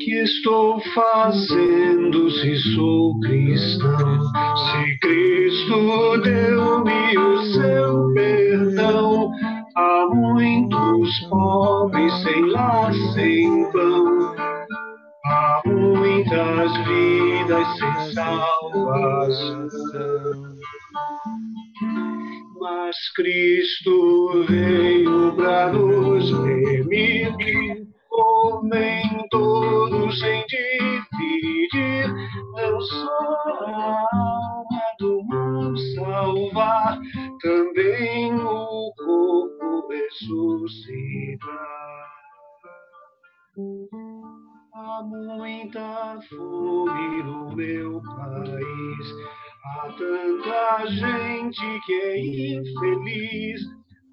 Que estou fazendo se sou cristão? Se Cristo deu-me o seu perdão, muitos pobres sem lar, sem pão, há muitas vidas sem salvação. Mas Cristo veio para nos permitir, comem todos sem dividir, não só salvar, também o corpo ressuscitar. Há muita fome no meu país, há tanta gente que é infeliz,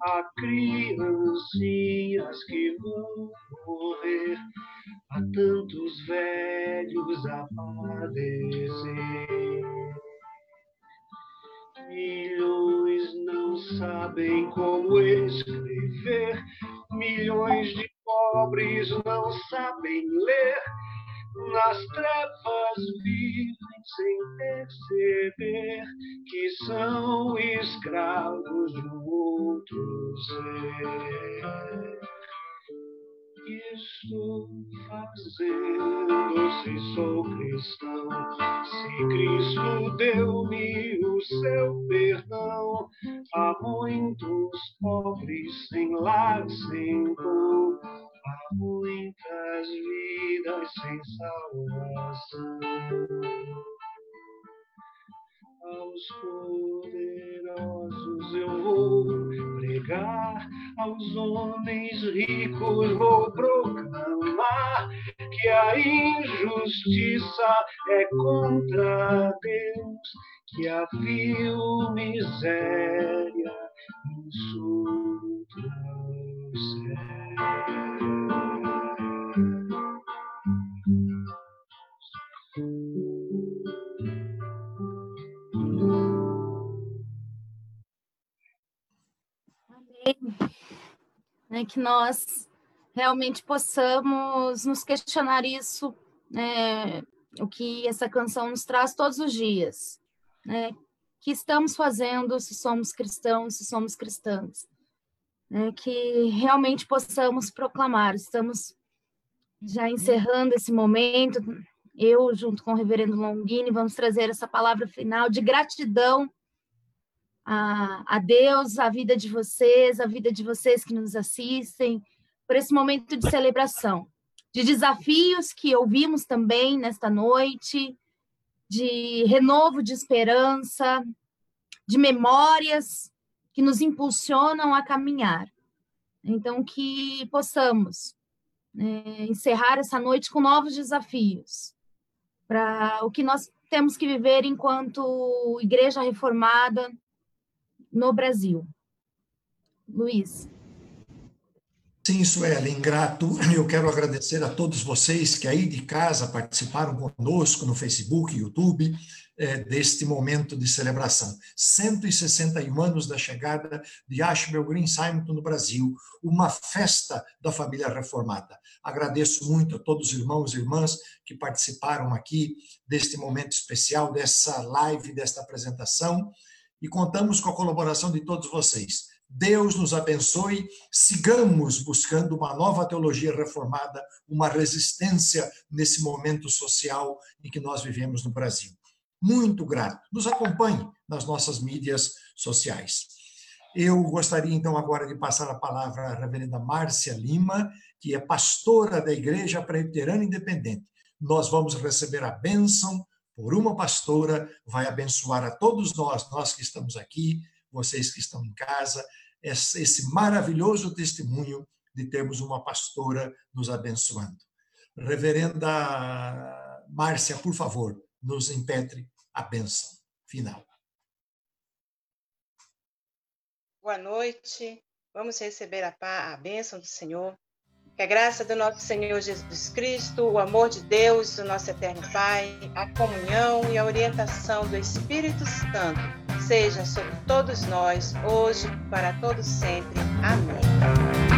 há criancinhas que vão morrer, há tantos velhos a padecer. Milhões não sabem como escrever, milhões de pobres não sabem ler, nas trevas vivem sem perceber que são escravos de outro ser que estou fazendo se sou cristão? Se Cristo deu-me o seu perdão, há muitos pobres sem lar, sem pão, há muitas vidas sem salvação aos poderosos eu vou pregar, aos homens ricos vou proclamar que a injustiça é contra Deus, que a vil miséria insulta o céu. Né, que nós realmente possamos nos questionar isso, né, o que essa canção nos traz todos os dias, né, que estamos fazendo se somos cristãos, se somos cristãs, né, que realmente possamos proclamar. Estamos já encerrando esse momento. Eu, junto com o reverendo Longini, vamos trazer essa palavra final de gratidão a, a Deus, a vida de vocês, a vida de vocês que nos assistem, por esse momento de celebração, de desafios que ouvimos também nesta noite, de renovo de esperança, de memórias que nos impulsionam a caminhar. Então, que possamos é, encerrar essa noite com novos desafios para o que nós temos que viver enquanto igreja reformada, no Brasil. Luiz. Sim, Sueli, ingrato. Eu quero agradecer a todos vocês que aí de casa participaram conosco no Facebook, YouTube, eh, deste momento de celebração. 161 anos da chegada de Ashbel Green Simon no Brasil, uma festa da família reformada. Agradeço muito a todos os irmãos e irmãs que participaram aqui deste momento especial, dessa live, desta apresentação e contamos com a colaboração de todos vocês. Deus nos abençoe, sigamos buscando uma nova teologia reformada, uma resistência nesse momento social em que nós vivemos no Brasil. Muito grato. Nos acompanhe nas nossas mídias sociais. Eu gostaria então agora de passar a palavra à reverenda Márcia Lima, que é pastora da Igreja Presbiteriana Independente. Nós vamos receber a bênção por uma pastora, vai abençoar a todos nós, nós que estamos aqui, vocês que estão em casa, esse maravilhoso testemunho de termos uma pastora nos abençoando. Reverenda Márcia, por favor, nos impetre a bênção final. Boa noite. Vamos receber a, a bênção do Senhor. Que a graça do nosso Senhor Jesus Cristo, o amor de Deus, o nosso eterno Pai, a comunhão e a orientação do Espírito Santo seja sobre todos nós, hoje, para todos sempre. Amém.